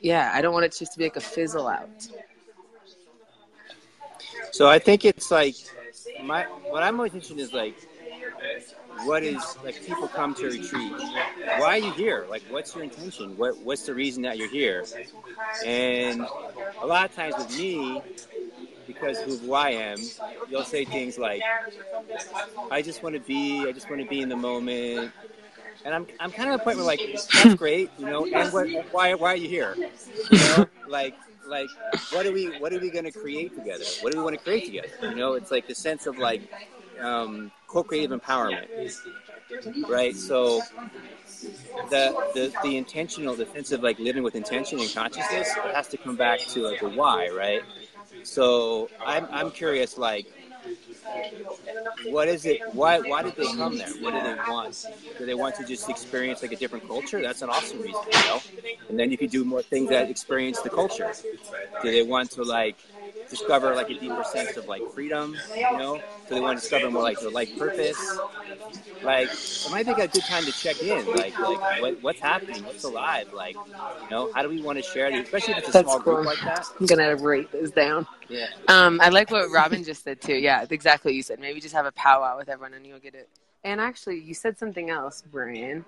yeah i don't want it just to be like a fizzle out. So I think it's like my what I'm most interested in is like what is like people come to a retreat. Why are you here? Like what's your intention? What what's the reason that you're here? And a lot of times with me, because of who I am, you'll say things like, I just want to be, I just want to be in the moment. And I'm, I'm kind of at a point where like, that's great, you know, and what, why, why are you here? You know, like, like, what are we, what are we going to create together? What do we want to create together? You know, it's like the sense of like, um, co-creative empowerment, right? So the, the, the intentional, the sense of like living with intention and consciousness has to come back to like the why, right? So I'm, I'm curious, like, what is it? Why why did they come there? What do they want? Do they want to just experience like a different culture? That's an awesome reason, you know. And then you could do more things that experience the culture. Do they want to like discover like a deeper sense of like freedom? You know, So they want to discover more like their life purpose? Like, it might be a good time to check in. Like, like what, what's happening? What's alive? Like, you know, how do we want to share it? Especially if it's a That's small cool. group like that. I'm gonna write this down. Yeah. Um, I like what Robin just said too. Yeah, exactly what you said. Maybe just have a powwow with everyone and you'll get it. And actually, you said something else, Brian,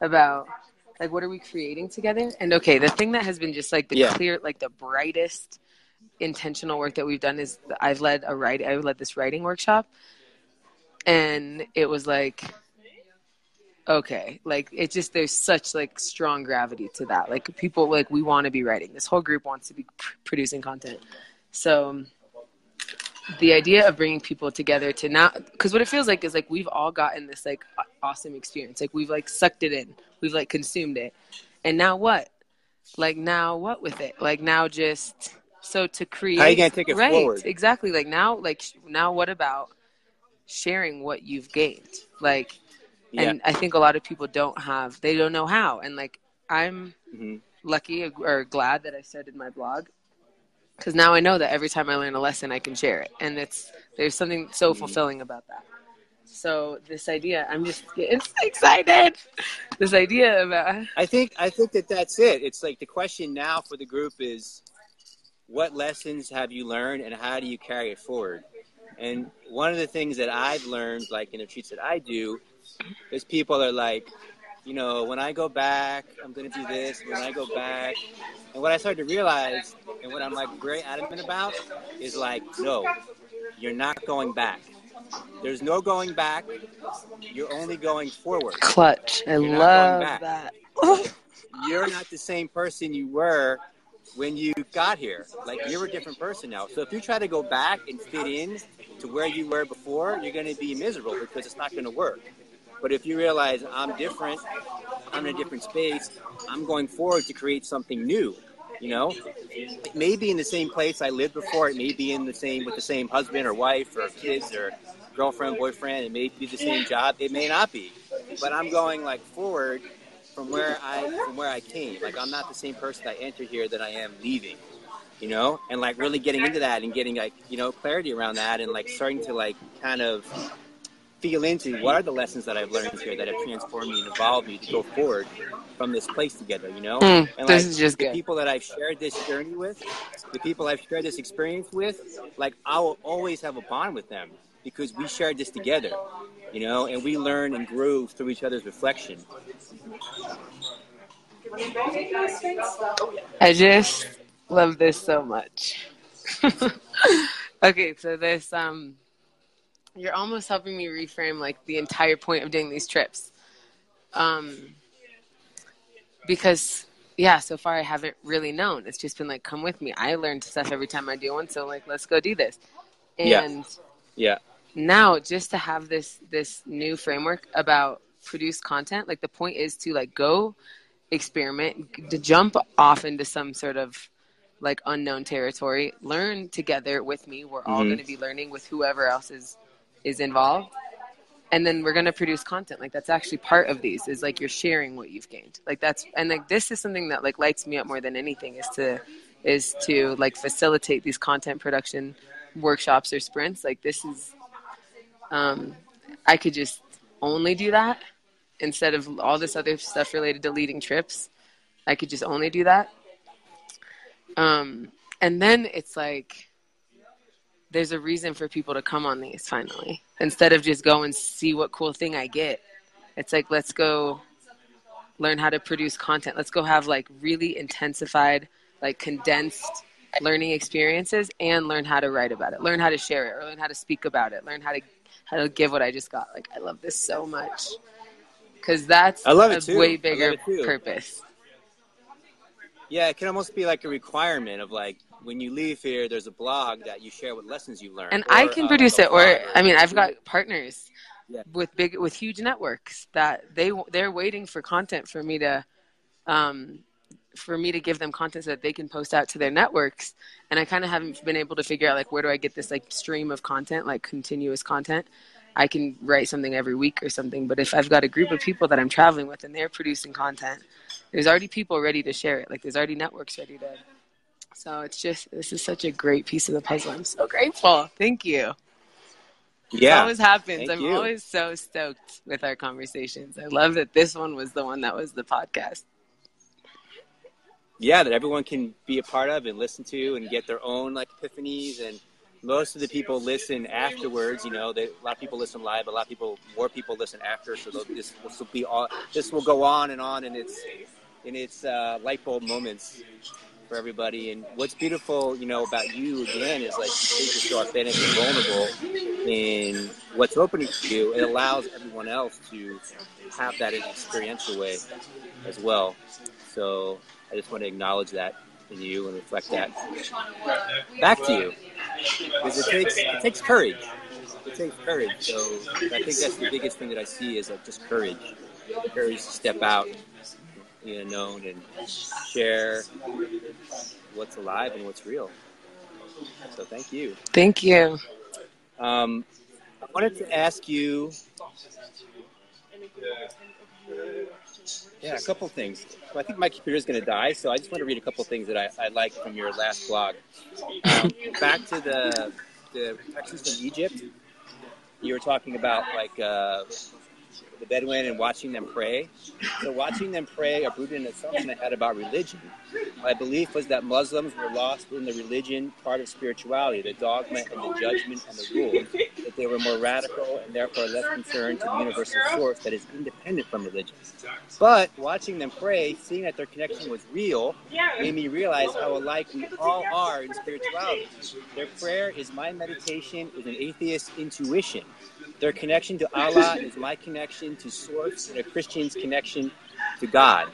about like what are we creating together? And okay, the thing that has been just like the Yeah. clear, like the brightest intentional work that we've done is I've led a write I've led this writing workshop, and it was like okay like it just there's such like strong gravity to that. Like people like we want to be writing. This whole group wants to be pr- producing content. So the idea of bringing people together to now because what it feels like is like we've all gotten this like awesome experience. Like we've like sucked it in. We've like consumed it. And now what? Like now what with it? Like now just so to create How you gonna take it right forward? exactly like now like now what about sharing what you've gained like Yeah. and i think a lot of people don't have they don't know how and like i'm Mhm. lucky or glad that i started my blog because now i know that every time i learn a lesson i can share it and it's there's something so Mm-hmm. fulfilling about that so this idea i'm just getting excited this idea about I think I think that that's it. It's like the question now for the group is, what lessons have you learned, and how do you carry it forward? And one of the things that I've learned, like in the retreats that I do, is people are like, you know, when I go back, I'm going to do this. When I go back, and what I started to realize, and what I'm like very adamant about, is like, no, you're not going back. There's no going back. You're only going forward. clutch i love that you're not the same person you were when you got here. Like you're a different person now. So if you try to go back and fit in to where you were before, you're going to be miserable because it's not going to work. But if you realize I'm different, I'm in a different space, I'm going forward to create something new. You know, it may be in the same place I lived before. It may be in the same with the same husband or wife or kids or girlfriend, boyfriend. It may be the same job. It may not be. But I'm going like forward from where I from where I came. Like I'm not the same person I entered here that I am leaving. You know, and like really getting into that and getting like you know clarity around that and like starting to like kind of feel into what are the lessons that I've learned here that have transformed me and evolved me to go forward from this place together. You know, Mm, and this is just the good. people that I've shared this journey with, the people I've shared this experience with, like I will always have a bond with them because we shared this together. You know, and we learned and grew through each other's reflection. I just love this so much. <laughs> okay, so this um you're almost helping me reframe like the entire point of doing these trips. Um because yeah, so far I haven't really known. It's just been like come with me. I learn stuff every time I do one, so like let's go do this. Yeah. Yeah. Now just to have this this new framework about produce content like the point is to like go experiment to jump off into some sort of like unknown territory learn together with me. We're all Mhm. going to be learning with whoever else is is involved. And then we're going to produce content. Like that's actually part of these is like you're sharing what you've gained. Like that's and like this is something that like lights me up more than anything is to is to like facilitate these content production workshops or sprints. Like this is um i could just only do that instead of all this other stuff related to leading trips. I could just only do that. Um and then it's like there's a reason for people to come on these finally. Instead of just go and see what cool thing i get it's like let's go learn how to produce content. Let's go have like really intensified like condensed learning experiences and learn how to write about it learn how to share it or learn how to speak about it learn how to how to give what i just got like i love this so much because that's I love a it too. I way bigger purpose Yeah, it can almost be like a requirement of like when you leave here, there's a blog that you share what lessons you learned. and i can uh, produce a it or blog i mean i've got partners Yeah. with big with huge networks that they they're waiting for content for me to um for me to give them content so that they can post out to their networks. And i kind of haven't been able to figure out like where do i get this like stream of content like continuous content? I can write something every week or something but if i've got a group of people that i'm traveling with and they're producing content there's already people ready to share it. Like there's already networks ready to so it's just this is such a great piece of the puzzle. I'm so grateful. Thank you. Yeah. it always happens. I'm you. always so stoked with our conversations. I love that this one was the one that was the podcast yeah that everyone can be a part of and listen to and get their own like epiphanies. And most of the people listen afterwards you know they, a lot of people listen live a lot of people more people listen after. So this, will be all this will go on and on and it's in its uh, light bulb moments for everybody. And what's beautiful you know about you again is like you're so authentic and vulnerable in what's opening to you. It allows everyone else to have that in an experiential way as well. So I just want to acknowledge that in you and reflect that back to you. Because it takes it takes courage. It takes courage. So I think that's the biggest thing that I see is like just courage. Courage to step out, you know, known and share what's alive and what's real. So thank you. thank you Um, I wanted to ask you, yeah, a couple things. Well, I think my computer is going to die, so I just want to read a couple things that I, I like from your last blog. Um, <laughs> back to the the Texas from Egypt, you were talking about like uh, the Bedouin and watching them pray. So watching them pray uprooted an assumption I had about religion. My belief was that Muslims were lost in the religion part of spirituality, the dogma and the judgment and the rules, that they were more radical and therefore less concerned to the universal source that is independent from religion. But watching them pray, seeing that their connection was real, made me realize how alike we all are in spirituality. Their prayer is my meditation, is an atheist intuition. Their connection to Allah is my connection to Source, and a Christian's connection to God.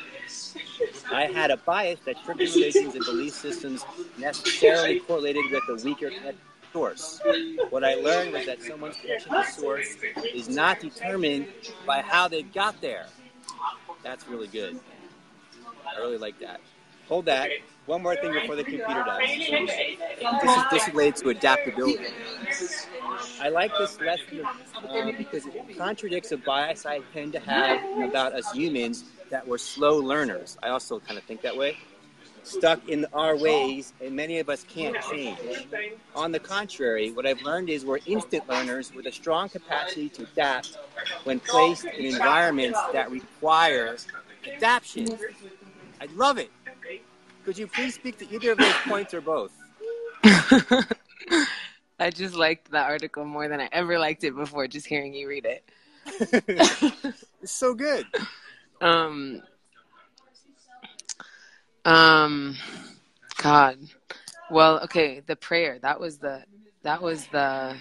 I had a bias that strict religions and belief systems necessarily correlated with a weaker Source. What I learned was that someone's connection to Source is not determined by how they got there. That's really good. I really like that. Hold that. One more thing before the computer dies. This is, this is related to adaptability. I like this lesson uh, because it contradicts a bias I tend to have about us humans that we're slow learners. I also kind of think that way. Stuck in our ways, and many of us can't change. On the contrary, what I've learned is we're instant learners with a strong capacity to adapt when placed in environments that require adaptation. I love it. Could you please speak to either of those points or both? <laughs> I just liked that article more than I ever liked it before, just hearing you read it. It's <laughs> so good. Um, um, God. Well, okay, the prayer. That was the. That was the.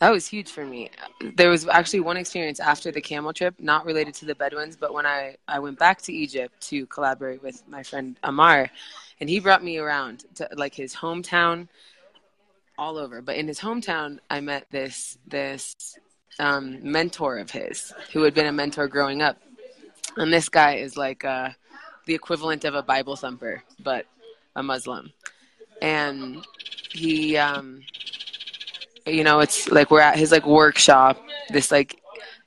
That was huge for me. There was actually one experience after the camel trip, not related to the Bedouins, but when I, I went back to Egypt to collaborate with my friend Amar, and he brought me around to like his hometown, all over. But in his hometown, I met this this um, mentor of his who had been a mentor growing up, and this guy is like uh, the equivalent of a Bible thumper, but a Muslim, and he. Um, you know it's like we're at his like workshop this like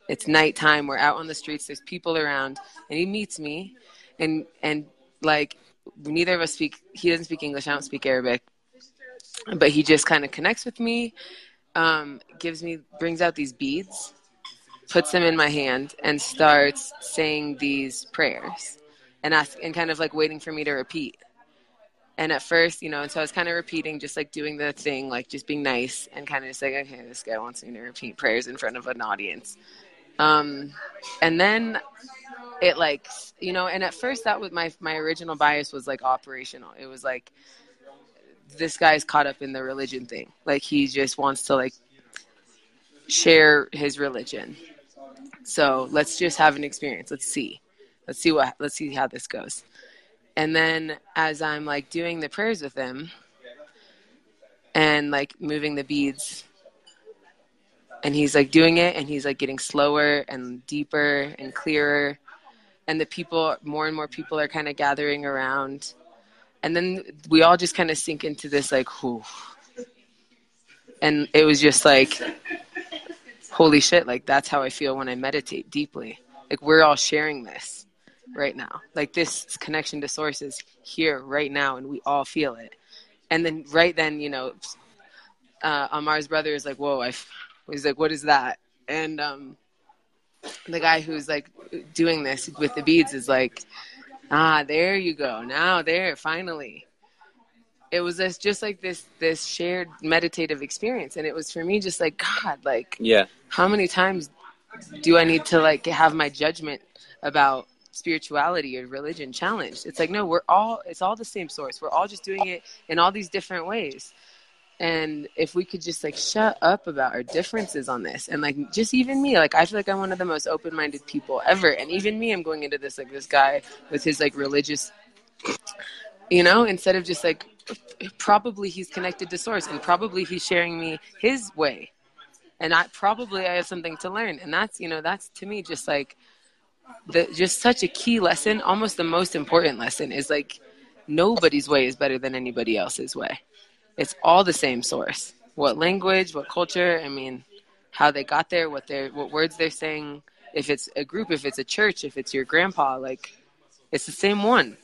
it's nighttime we're out on the streets there's people around and he meets me and and like neither of us speak he doesn't speak english i don't speak arabic but he just kind of connects with me um, gives me brings out these beads puts them in my hand and starts saying these prayers and ask and kind of like waiting for me to repeat and at first, you know, and so I was kind of repeating, just like doing the thing, like just being nice and kind of just like, okay, this guy wants me to repeat prayers in front of an audience. Um, and then it like, you know, and at first that was my, my original bias was like operational. It was like, this guy's caught up in the religion thing. Like he just wants to like share his religion. So let's just have an experience. Let's see. Let's see what, let's see how this goes and then as i'm like doing the prayers with him and like moving the beads and he's like doing it and he's like getting slower and deeper and clearer and the people more and more people are kind of gathering around and then we all just kind of sink into this like whew. and it was just like holy shit like that's how i feel when i meditate deeply like we're all sharing this right now. Like this connection to source is here right now and we all feel it. And then right then you know uh, amar's brother is like whoa i he's like what is that? And um the guy who's like doing this with the beads is like ah there you go. Now there finally. It was this, just like this this shared meditative experience. And it was for me just like god like yeah. how many times do i need to like have my judgment about spirituality or religion challenged. It's like no we're all it's all the same source. We're all just doing it in all these different ways. And if we could just like shut up about our differences on this and like just even me like i feel like i'm one of the most open-minded people ever. And even me i'm going into this like this guy with his like religious you know instead of just like probably he's connected to source and probably he's sharing me his way. And i probably i have something to learn. And that's you know that's to me just like the just such a key lesson almost the most important lesson is like nobody's way is better than anybody else's way. It's all the same source. What language what culture i mean how they got there what they're what words they're saying. If it's a group if it's a church if it's your grandpa like it's the same one.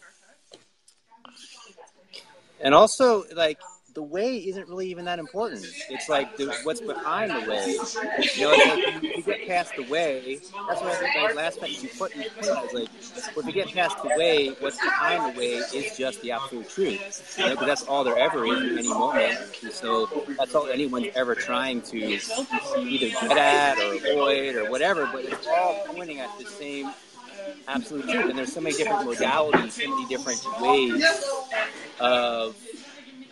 And also like the way isn't really even that important. It's like the, what's behind the way. You know, like you, you get past the way. That's what I think. Like last time you put in the point is like, if you get past the way, what's behind the way is just the absolute truth. You know, because that's all there ever is in any moment. And so that's all anyone's ever trying to either get at or avoid or whatever. But it's all pointing at the same absolute truth. And there's so many different modalities, so many different ways of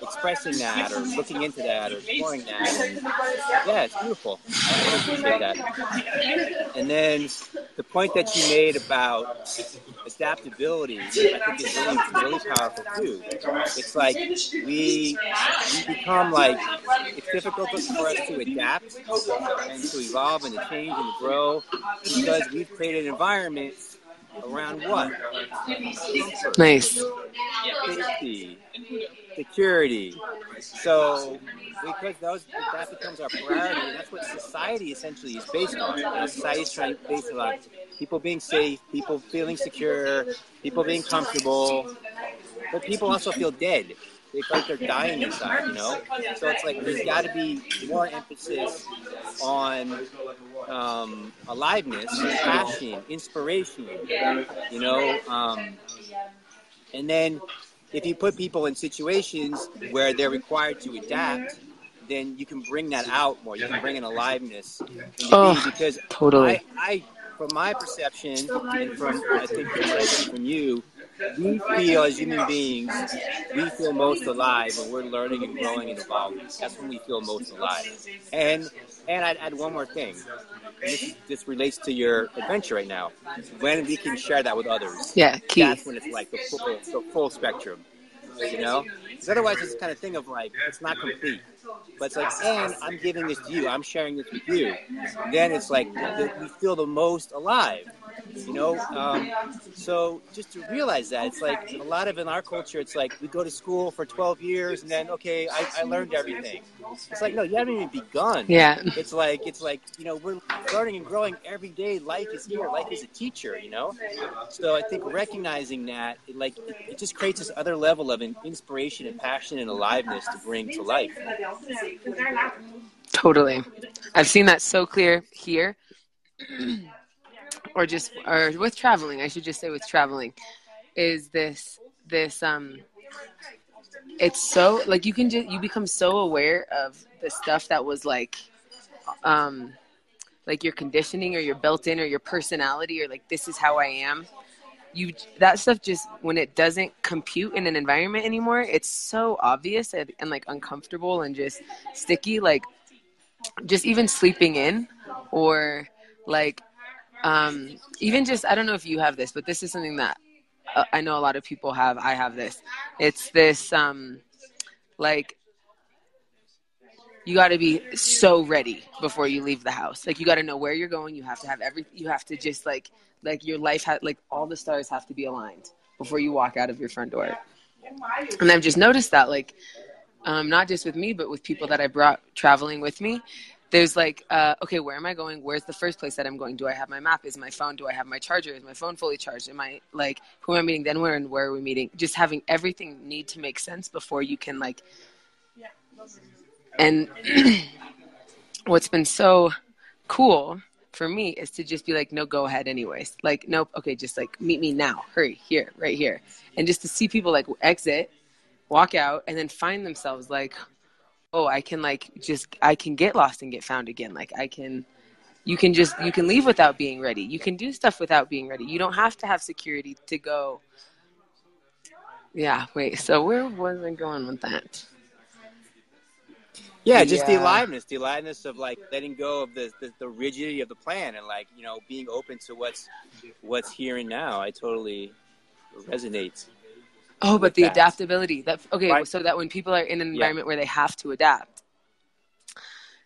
expressing that or looking into that or exploring that. And yeah, it's beautiful. I appreciate that. And then the point that you made about adaptability, I think is really, really powerful too. It's like we we become like it's difficult for us to adapt and to evolve and to change and to grow because we've created an environment around what? Nice. Safety, security. So because those that becomes our priority, that's what society essentially is based on. Society is trying to base on people being safe, people feeling secure, people being comfortable, but people also feel dead. They feel like they're dying inside, you know. So it's like there's got to be more emphasis on um, aliveness, passion, inspiration, you know. Um, and then if you put people in situations where they're required to adapt, then you can bring that out more. You can bring an aliveness oh, because totally. I, I, from my perception and from I think from what I see from you, we feel as human beings, we feel most alive when we're learning and growing and evolving. That's when we feel most alive. And and I'd add one more thing. This, this relates to your adventure right now. When we can share that with others, yeah, key. That's when it's like the full, the full spectrum. You know, because otherwise it's kind of thing of like it's not complete. But it's like, and I'm giving this to you. I'm sharing this with you. then it's like we feel the most alive you know? Um, so just to realize that it's like a lot of in our culture it's like we go to school for 12 years and then okay I, I learned everything. It's like no you haven't even begun. Yeah. It's like it's like you know we're learning and growing every day. Life is here. Life is a teacher you know? So i think recognizing that it, like it, it just creates this other level of inspiration and passion and aliveness to bring to life totally. I've seen that so clear here. Or just or with traveling i should just say with traveling is this this um it's so like you can just you become so aware of the stuff that was like um like your conditioning or your built in or your personality or like this is how i am you that stuff just when it doesn't compute in an environment anymore it's so obvious and, and like uncomfortable and just sticky like just even sleeping in or like um, even just, I don't know if you have this, but this is something that uh, I know a lot of people have. I have this. It's this, um, like, you got to be so ready before you leave the house. Like you got to know where you're going. You have to have every. You have to just like like your life had like all the stars have to be aligned before you walk out of your front door. And I've just noticed that like um, not just with me but with people that I brought traveling with me. There's like, uh, okay, where am I going? Where's the first place that I'm going? Do I have my map? Is my phone? Do I have my charger? Is my phone fully charged? Am I like, who am I meeting? Then where and where are we meeting? Just having everything need to make sense before you can like and <clears throat> what's been so cool for me is to just be like, no, go ahead anyways. Like, nope, okay, just like meet me now, hurry, here, right here. And just to see people like exit, walk out, and then find themselves like, oh, I can like just, I can get lost and get found again. Like, I can, you can just, you can leave without being ready. You can do stuff without being ready. You don't have to have security to go. Yeah, wait, so where was I going with that? Yeah, just the aliveness, the aliveness of like letting go of the, the, the rigidity of the plan and like you know being open to what's what's here and now. I totally resonate. Oh, but the that. adaptability. That okay, right. so that when people are in an environment yeah. where they have to adapt.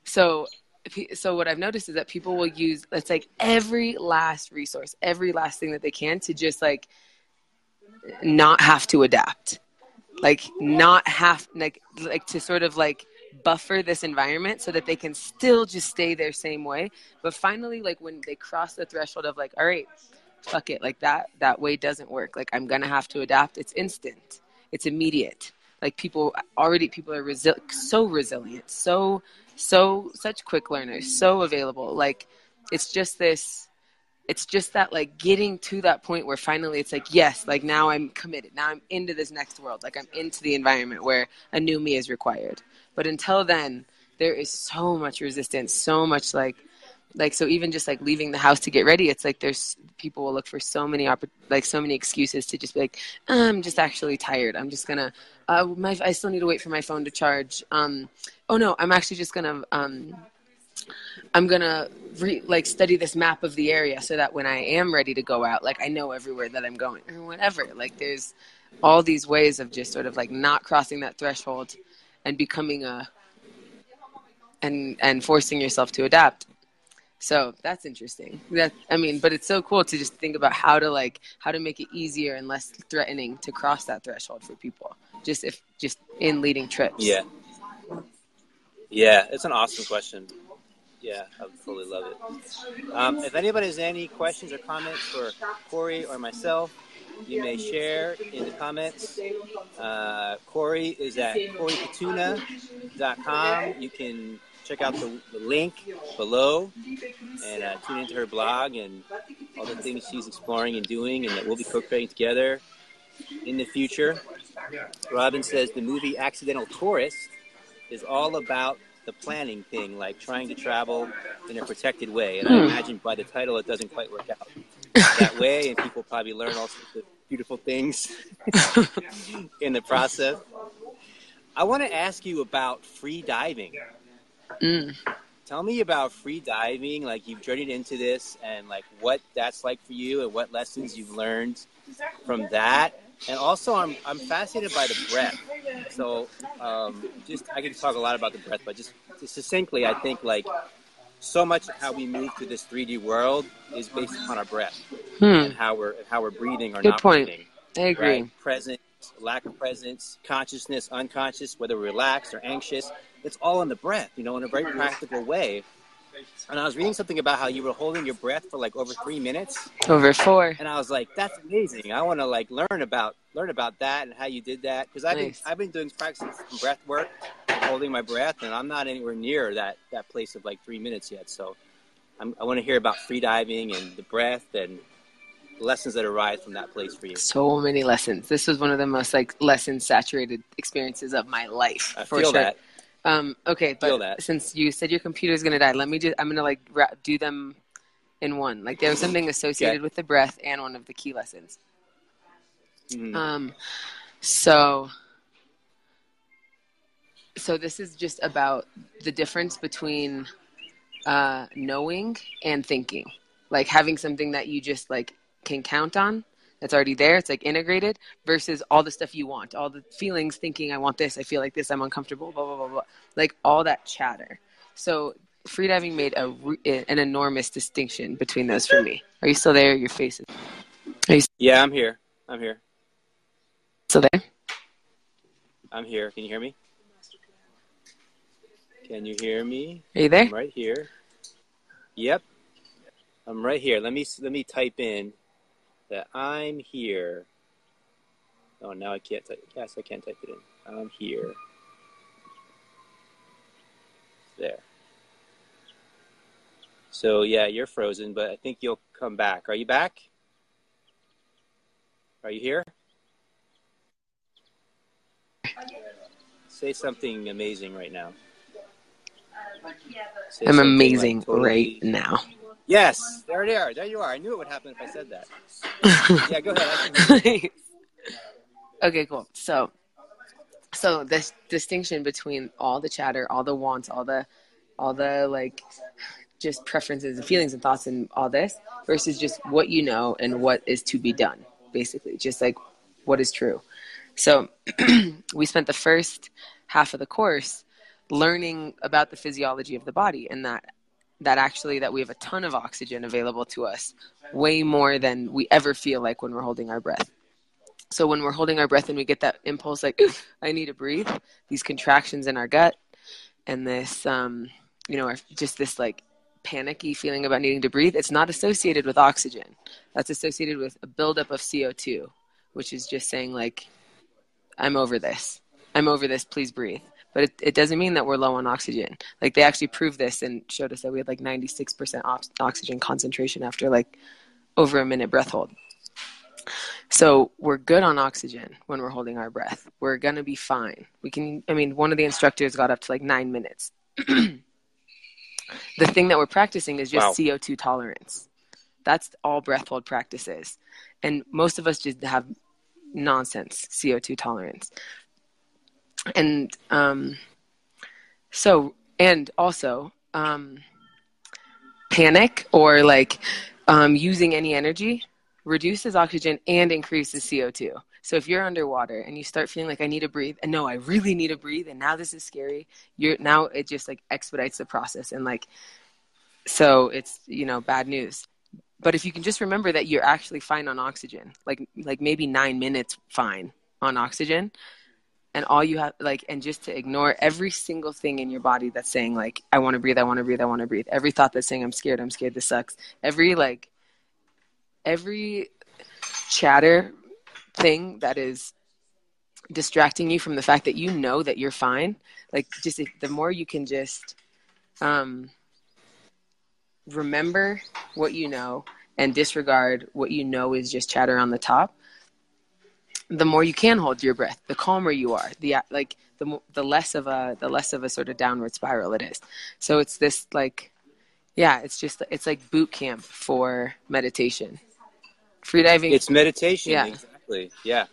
So so what I've noticed is that people will use it's like every last resource, every last thing that they can to just like not have to adapt. Like not have like like to sort of like buffer this environment so that they can still just stay their same way. But finally, like when they cross the threshold of like, all right, fuck it, like that that way doesn't work. Like I'm gonna have to adapt. It's instant. It's immediate. Like people already people are resi- so resilient, so so such quick learners, so available. Like it's just this it's just that like getting to that point where finally it's like yes like now i'm committed now i'm into this next world like i'm into the environment where a new me is required but until then, there is so much resistance, so much like like so even just like leaving the house to get ready it's like there's people will look for so many opp- like so many excuses to just be like i'm just actually tired. I'm just gonna uh, my, i still need to wait for my phone to charge. Um oh no i'm actually just gonna um i'm gonna re- like study this map of the area so that when i am ready to go out like i know everywhere that i'm going or whatever. Like there's all these ways of just sort of like not crossing that threshold and becoming a and and forcing yourself to adapt. So that's interesting. That i mean but it's so cool to just think about how to like how to make it easier and less threatening to cross that threshold for people just if just in leading trips. Yeah. Yeah it's an awesome question. Yeah i fully love it. Um, if anybody has any questions or comments for cory or myself you may share in the comments. Uh, Cory is at CoryKatuna.com. You can check out the, the link below and uh, tune into her blog and all the things she's exploring and doing and that we'll be co-creating together in the future. Robin says the movie Accidental Tourist is all about the planning thing, like trying to travel in a protected way. And I hmm. imagine by the title, it doesn't quite work out that way, and people probably learn all sorts of beautiful things <laughs> in the process. I want to ask you about free diving. Mm. Tell me about free diving. Like you've journeyed into this, and like what that's like for you, and what lessons you've learned from that. And also, I'm I'm fascinated by the breath. So, um, just I can talk a lot about the breath, but just, just succinctly, I think like so much of how we move through this 3D world is based upon our breath hmm. and how we're how we're breathing or Good not point. breathing. I agree. Right? Presence, lack of presence, consciousness, unconscious, whether we're relaxed or anxious. It's all in the breath, you know, in a very practical way. And I was reading something about how you were holding your breath for like over three minutes. Over four. And I was like, that's amazing. I want to like learn about learn about that and how you did that because I've nice. been I've been doing practicing breath work holding my breath, and I'm not anywhere near that that place of like three minutes yet. So I'm, i want to hear about free diving and the breath and lessons that arise from that place for you. So many lessons. This was one of the most like lesson saturated experiences of my life. I for feel sure. that. Um, okay, but since you said your computer is going to die, let me just, I'm going to like ra- do them in one. Like there was something associated okay. with the breath and one of the key lessons. Mm. Um, so so this is just about the difference between uh, knowing and thinking like having something that you just like can count on It's already there. It's like integrated versus all the stuff you want, all the feelings, thinking, I want this, I feel like this, I'm uncomfortable, blah, blah, blah, blah. Like all that chatter. So freediving made a, an enormous distinction between those for me. Are you still there? Your face is. yeah, I'm here. I'm here. Still there? I'm here. Can you hear me? Can you hear me? Are you there? I'm right here. Yep. I'm right here. Let me let me type in that I'm here. Oh, now I can't type. Yes, I can't type it in. I'm here. There. So yeah, you're frozen, but I think you'll come back. Are you back? Are you here? Say something amazing right now. I'm amazing right now. Yes, there they are. There you are. I knew it would happen if I said that. <laughs> yeah, go ahead. <laughs> okay, cool. So, so this distinction between all the chatter, all the wants, all the, all the like, just preferences and feelings and thoughts and all this versus just what you know and what is to be done, basically, just like what is true. So, <clears throat> we spent the first half of the course learning about the physiology of the body and that that actually that we have a ton of oxygen available to us way more than we ever feel like when we're holding our breath. So when we're holding our breath and we get that impulse like i need to breathe these contractions in our gut and this um, you know just this like panicky feeling about needing to breathe it's not associated with oxygen. That's associated with a buildup of co2 which is just saying like i'm over this. I'm over this. Please breathe but it, it doesn't mean that we're low on oxygen. Like they actually proved this and showed us that we had like 96% ox- oxygen concentration after like over a minute breath hold. So we're good on oxygen when we're holding our breath. We're going to be fine. We can, I mean, one of the instructors got up to like nine minutes. <clears throat> the thing that we're practicing is just wow. CO2 tolerance. That's all breath hold practice is. And most of us just have nonsense CO2 tolerance and um, so and also um, panic or like um, using any energy reduces oxygen and increases CO2. So if you're underwater and you start feeling like I need to breathe and no, I really need to breathe and now this is scary, you're now it just like expedites the process and like so it's you know bad news. But if you can just remember that you're actually fine on oxygen, like like maybe 9 minutes fine on oxygen, and all you have like and just to ignore every single thing in your body that's saying like i want to breathe i want to breathe i want to breathe. Every thought that's saying i'm scared i'm scared this sucks. Every like every chatter thing that is distracting you from the fact that you know that you're fine like just the more you can just um remember what you know and disregard what you know is just chatter on the top the more you can hold your breath, the calmer you are, the uh, like the the less of a the less of a sort of downward spiral it is. So it's this like, yeah, it's just it's like boot camp for meditation. Freediving. It's meditation. Yeah. Exactly. Yeah.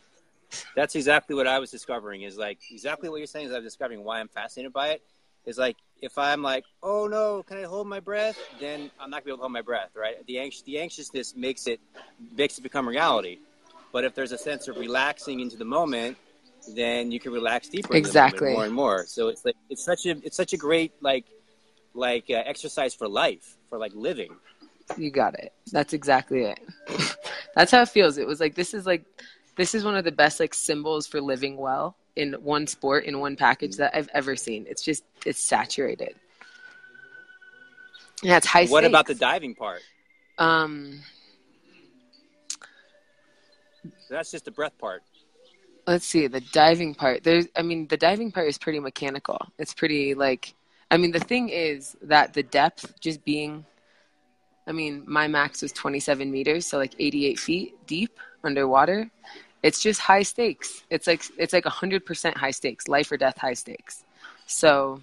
That's exactly what I was discovering. Is like exactly what you're saying. Is I'm discovering why I'm fascinated by it. Is like if I'm like, oh no, can I hold my breath? Then I'm not gonna be able to hold my breath, right? The anx- the anxiousness makes it makes it become reality. But if there's a sense of relaxing into the moment, then you can relax deeper exactly more and more. So it's like it's such a it's such a great like like uh, exercise for life for like living. You got it. That's exactly it. <laughs> That's how it feels. It was like this is like this is one of the best like symbols for living well in one sport in one package that I've ever seen. It's just it's saturated. Yeah, it's high. What stakes. about the diving part? Um, that's just the breath part. Let's see the diving part. There's, I mean, the diving part is pretty mechanical. It's pretty like, I mean, the thing is that the depth, just being, I mean, my max was 27 meters, so like 88 feet deep underwater. It's just high stakes. It's like it's like 100% high stakes, life or death high stakes. So,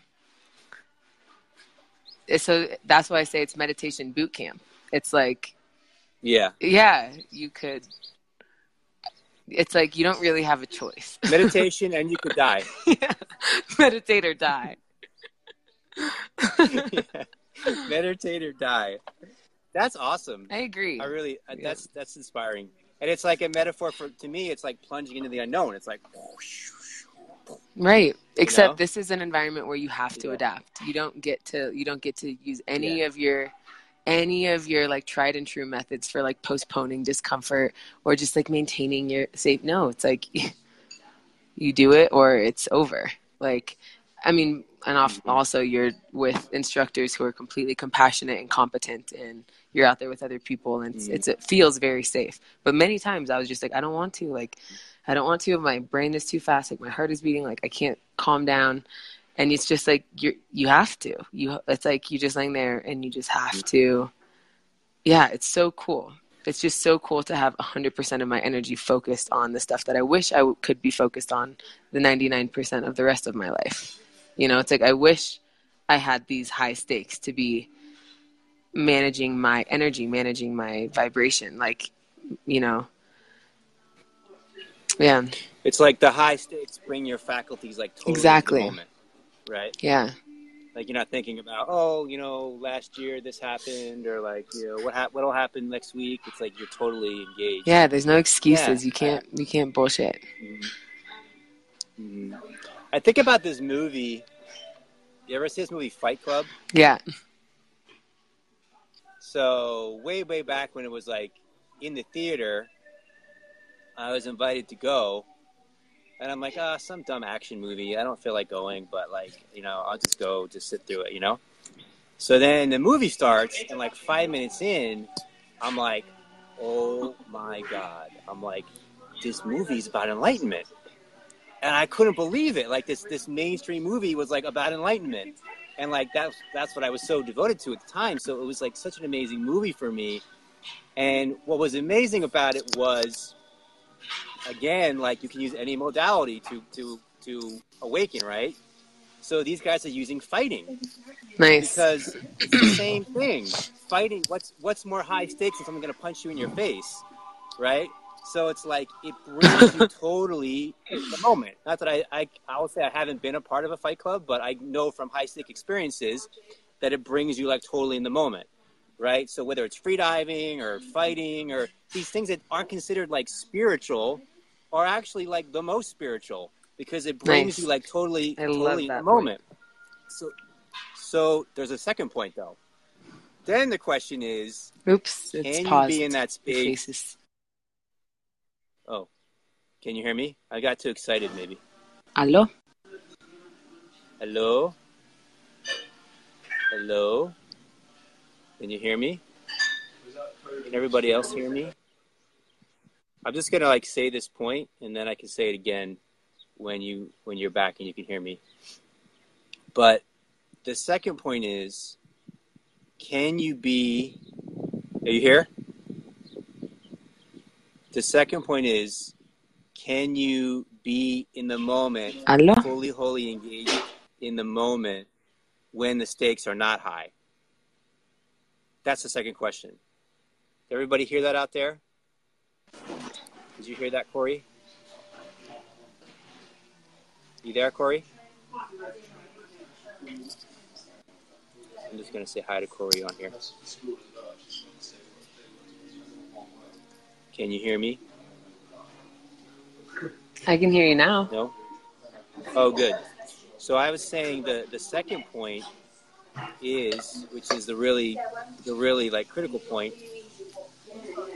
so that's why I say it's meditation boot camp. It's like, yeah, yeah, you could it's like you don't really have a choice. <laughs> Meditation and you could die. <laughs> yeah. Meditate or die. <laughs> yeah. Meditate or die. That's awesome. I agree. I really uh, that's that's inspiring. and it's like a metaphor for to me. It's like plunging into the unknown. It's like. Right. Except know? this is an environment where you have to Yeah. adapt. You don't get to you don't get to use any Yeah. of your any of your like tried and true methods for like postponing discomfort or just like maintaining your safe no, it's like <laughs> you do it or it's over. Like I mean, and Mm-hmm. also you're with instructors who are completely compassionate and competent and you're out there with other people and it's, Mhm. it's it feels very safe. But many times I was just like I don't want to like I don't want to. My brain is too fast. Like my heart is beating. Like I can't calm down. And it's just like you you have to. You it's like you just laying there and you just have to. Yeah, it's so cool. It's just so cool to have 100% of my energy focused on the stuff that I wish I w- could be focused on the 99% of the rest of my life. You know, it's like I wish I had these high stakes to be managing my energy, managing my vibration. Like, you know, yeah. It's like the high stakes bring your faculties like totally Exactly. Into the moment, right? Yeah. Like you're not thinking about, oh, you know, last year this happened, or like, you know, what hap- what'll happen next week. It's like you're totally engaged. Yeah, there's no excuses. Yeah. You can't you can't bullshit. Mhm. Mhm. I think about this movie. You ever see this movie Fight Club? Yeah. So way, way back when it was like in the theater, I was invited to go, and I'm like, ah, some dumb action movie. I don't feel like going, but like, you know, I'll just go, just sit through it, you know. So then the movie starts, and like five minutes in, I'm like, oh my god! I'm like, this movie's about enlightenment, and I couldn't believe it. Like this, this mainstream movie was like about enlightenment and like that's that's what I was so devoted to at the time. So it was like such an amazing movie for me. And what was amazing about it was, again, like you can use any modality to to to awaken, right? So these guys are using fighting Nice. because it's the same thing. Fighting. What's what's more high stakes than someone going to punch you in your face, right? So it's like it brings you <laughs> totally in the moment. Not that I, I I will say I haven't been a part of a fight club, but I know from high stake experiences that it brings you like totally in the moment, right? So whether it's freediving or fighting or these things that aren't considered like spiritual, are actually like the most spiritual because it brings Nice. you like totally I totally the point. moment. So so there's a second point though. Then the question is, Oops. It's can you be in that space? Oh, can you hear me? I got too excited. Maybe. Hello? Hello. Hello. Can you hear me? Can everybody else hear me? I'm just gonna like say this point, and then I can say it again when you when you're back and you can hear me. But the second point is, can you be? Are you here? The second point is, can you be in the moment Hello? fully, wholly engaged in the moment when the stakes are not high? That's the second question. Did everybody hear that out there? Did you hear that, Cory? You there, Cory? I'm just going to say hi to Cory on here. Can you hear me? I can hear you now. No? Oh, good. So I was saying the, the second point is, which is the really, the really like critical point.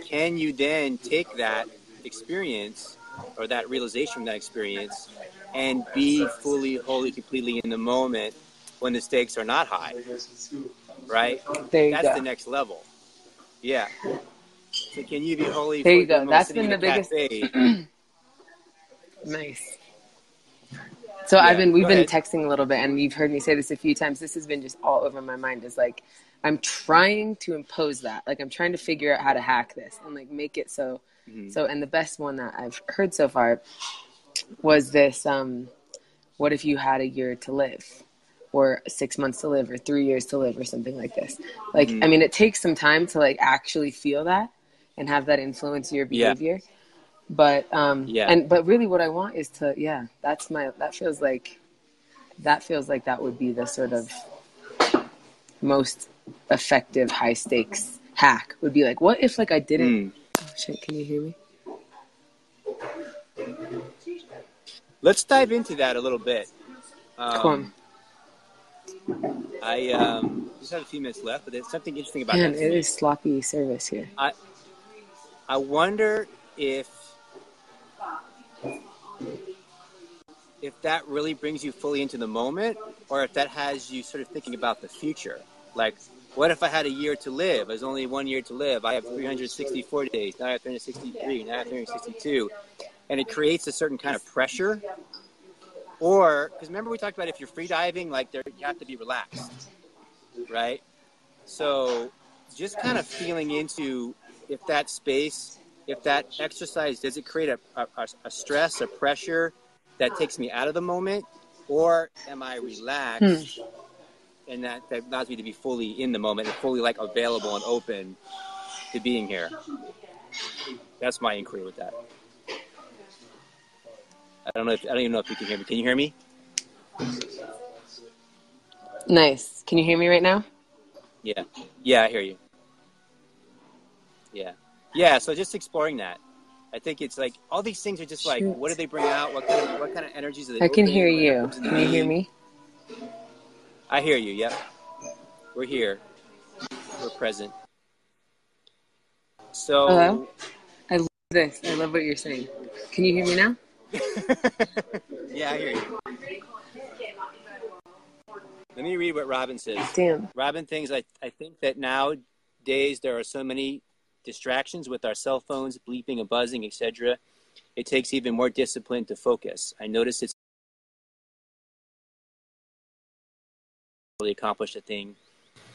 Can you then take that experience or that realization from that experience and be fully, wholly, completely in the moment when the stakes are not high, right? There you That's go. the next level. Yeah. So can you be wholly? There you go. That's been the biggest-? <clears throat> Nice. So Yeah, I've been we've been ahead. texting a little bit and you've heard me say this a few times. This has been just all over my mind is like I'm trying to impose that. Like I'm trying to figure out how to hack this and like make it so Mhm. so and the best one that I've heard so far was this um what if you had a year to live or 6 months to live or 3 years to live or something like this. Like Mhm. I mean it takes some time to like actually feel that and have that influence your Yeah. behavior. But um Yeah. and but really what I want is to yeah, that's my that feels like that feels like that would be the sort of most effective high stakes hack would be like what if like I didn't Mm. Can you hear me? Let's dive into that a little bit. Um, Come on. Um, I um, just have a few minutes left, but there's something interesting about Man, that. It is sloppy service here. I, I wonder if if that really brings you fully into the moment or if that has you sort of thinking about the future like what if I had a year to live? There's only one year to live. I have 364 days. Now I have 363. Now I have 362, and it creates a certain kind of pressure. Or because remember we talked about if you're free diving, like there you have to be relaxed, right? So just kind of feeling into if that space, if that exercise, does it create a, a, a stress, a pressure that takes me out of the moment, or am I relaxed hmm. And that, that allows me to be fully in the moment and fully like available and open to being here? That's my inquiry with that. I don't know if I don't even know if you can hear me. Can you hear me? Nice. Can you hear me right now? Yeah. Yeah, I hear you. Yeah. Yeah, so just exploring that. I think it's like all these things are just like Shoot. what do they bring out? What kind of what kind of energies are they I can hear you. comes in the Can you hear me? I hear you, yep. We're here. We're present. So Hello? I love this. I love what you're saying. Can you hear me now? <laughs> Yeah, I hear you. Let me read what Robin says. Damn. Robin thinks I, I think that nowadays there are so many distractions with our cell phones bleeping and buzzing, etc. It takes even more discipline to focus. I notice it's really accomplished a thing.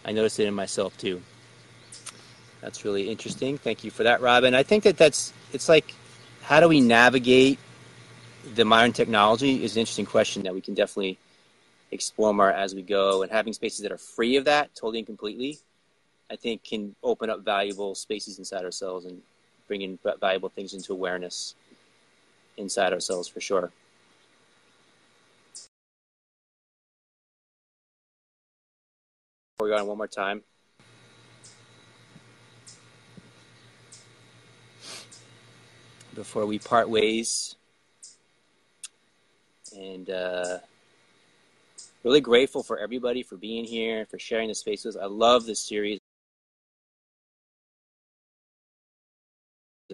I noticed it in myself too. That's really interesting. Thank you for that, Robin. I think that that's it's like how do we navigate the modern technology is an interesting question that we can definitely explore more as we go and having spaces that are free of that totally and completely i think can open up valuable spaces inside ourselves and bring in valuable things into awareness inside ourselves for sure we go on one more time. Before we part ways. And uh, really grateful for everybody for being here for sharing the spaces. I love this series.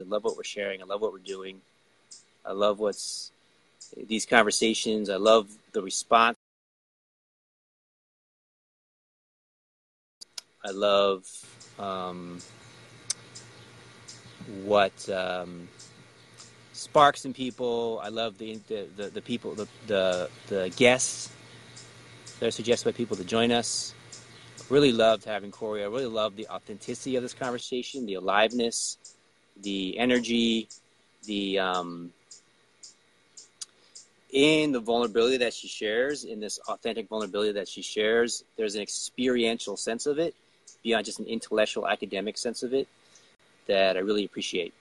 I love what we're sharing. I love what we're doing. I love what's these conversations. I love the response i love um, what um, sparks in people i love the the, the, the people the, the the guests that are suggested by people to join us. Really loved having Cory. I really love the authenticity of this conversation, the aliveness, the energy, the um, in the vulnerability that she shares, in this authentic vulnerability that she shares. There's an experiential sense of it, beyond just an intellectual academic sense of it, that I really appreciate.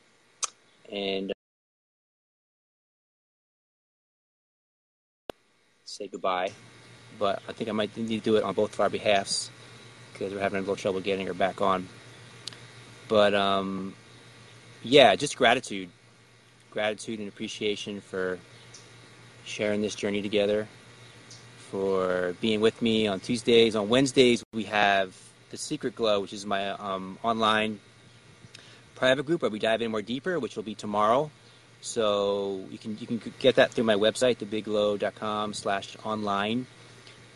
And say goodbye but I think I might need to do it on both of our behalfs because we're having a little trouble getting her back on. But um, yeah, just gratitude, gratitude and appreciation for sharing this journey together, for being with me on Tuesdays. On Wednesdays, we have the Secret Glow, which is my um, online private group where we dive in more deeper, which will be tomorrow. So you can you can get that through my website, thebigglow.com slash online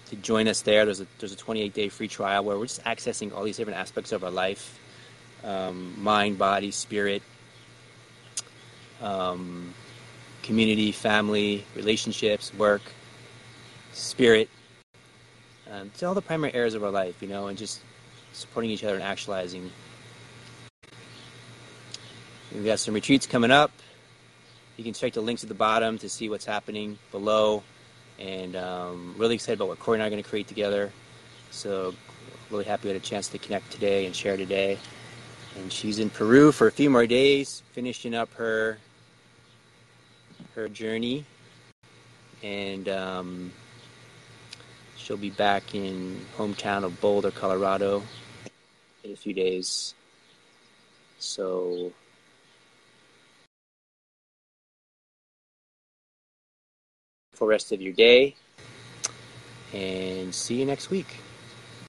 to join us there. There's a there's a 28 day free trial where we're just accessing all these different aspects of our life, um, mind, body, spirit, um, community, family, relationships, work, spirit, um, to all the primary areas of our life, you know, and just supporting each other and actualizing. We've got some retreats coming up. You can check the links at the bottom to see what's happening below and um, really excited about what Cory and I are going to create together. So really happy we had a chance to connect today and share today. And she's in Peru for a few more days, finishing up her her journey, and um, she'll be back in hometown of Boulder, Colorado, in a few days. So wonderful rest of your day. And see you next week.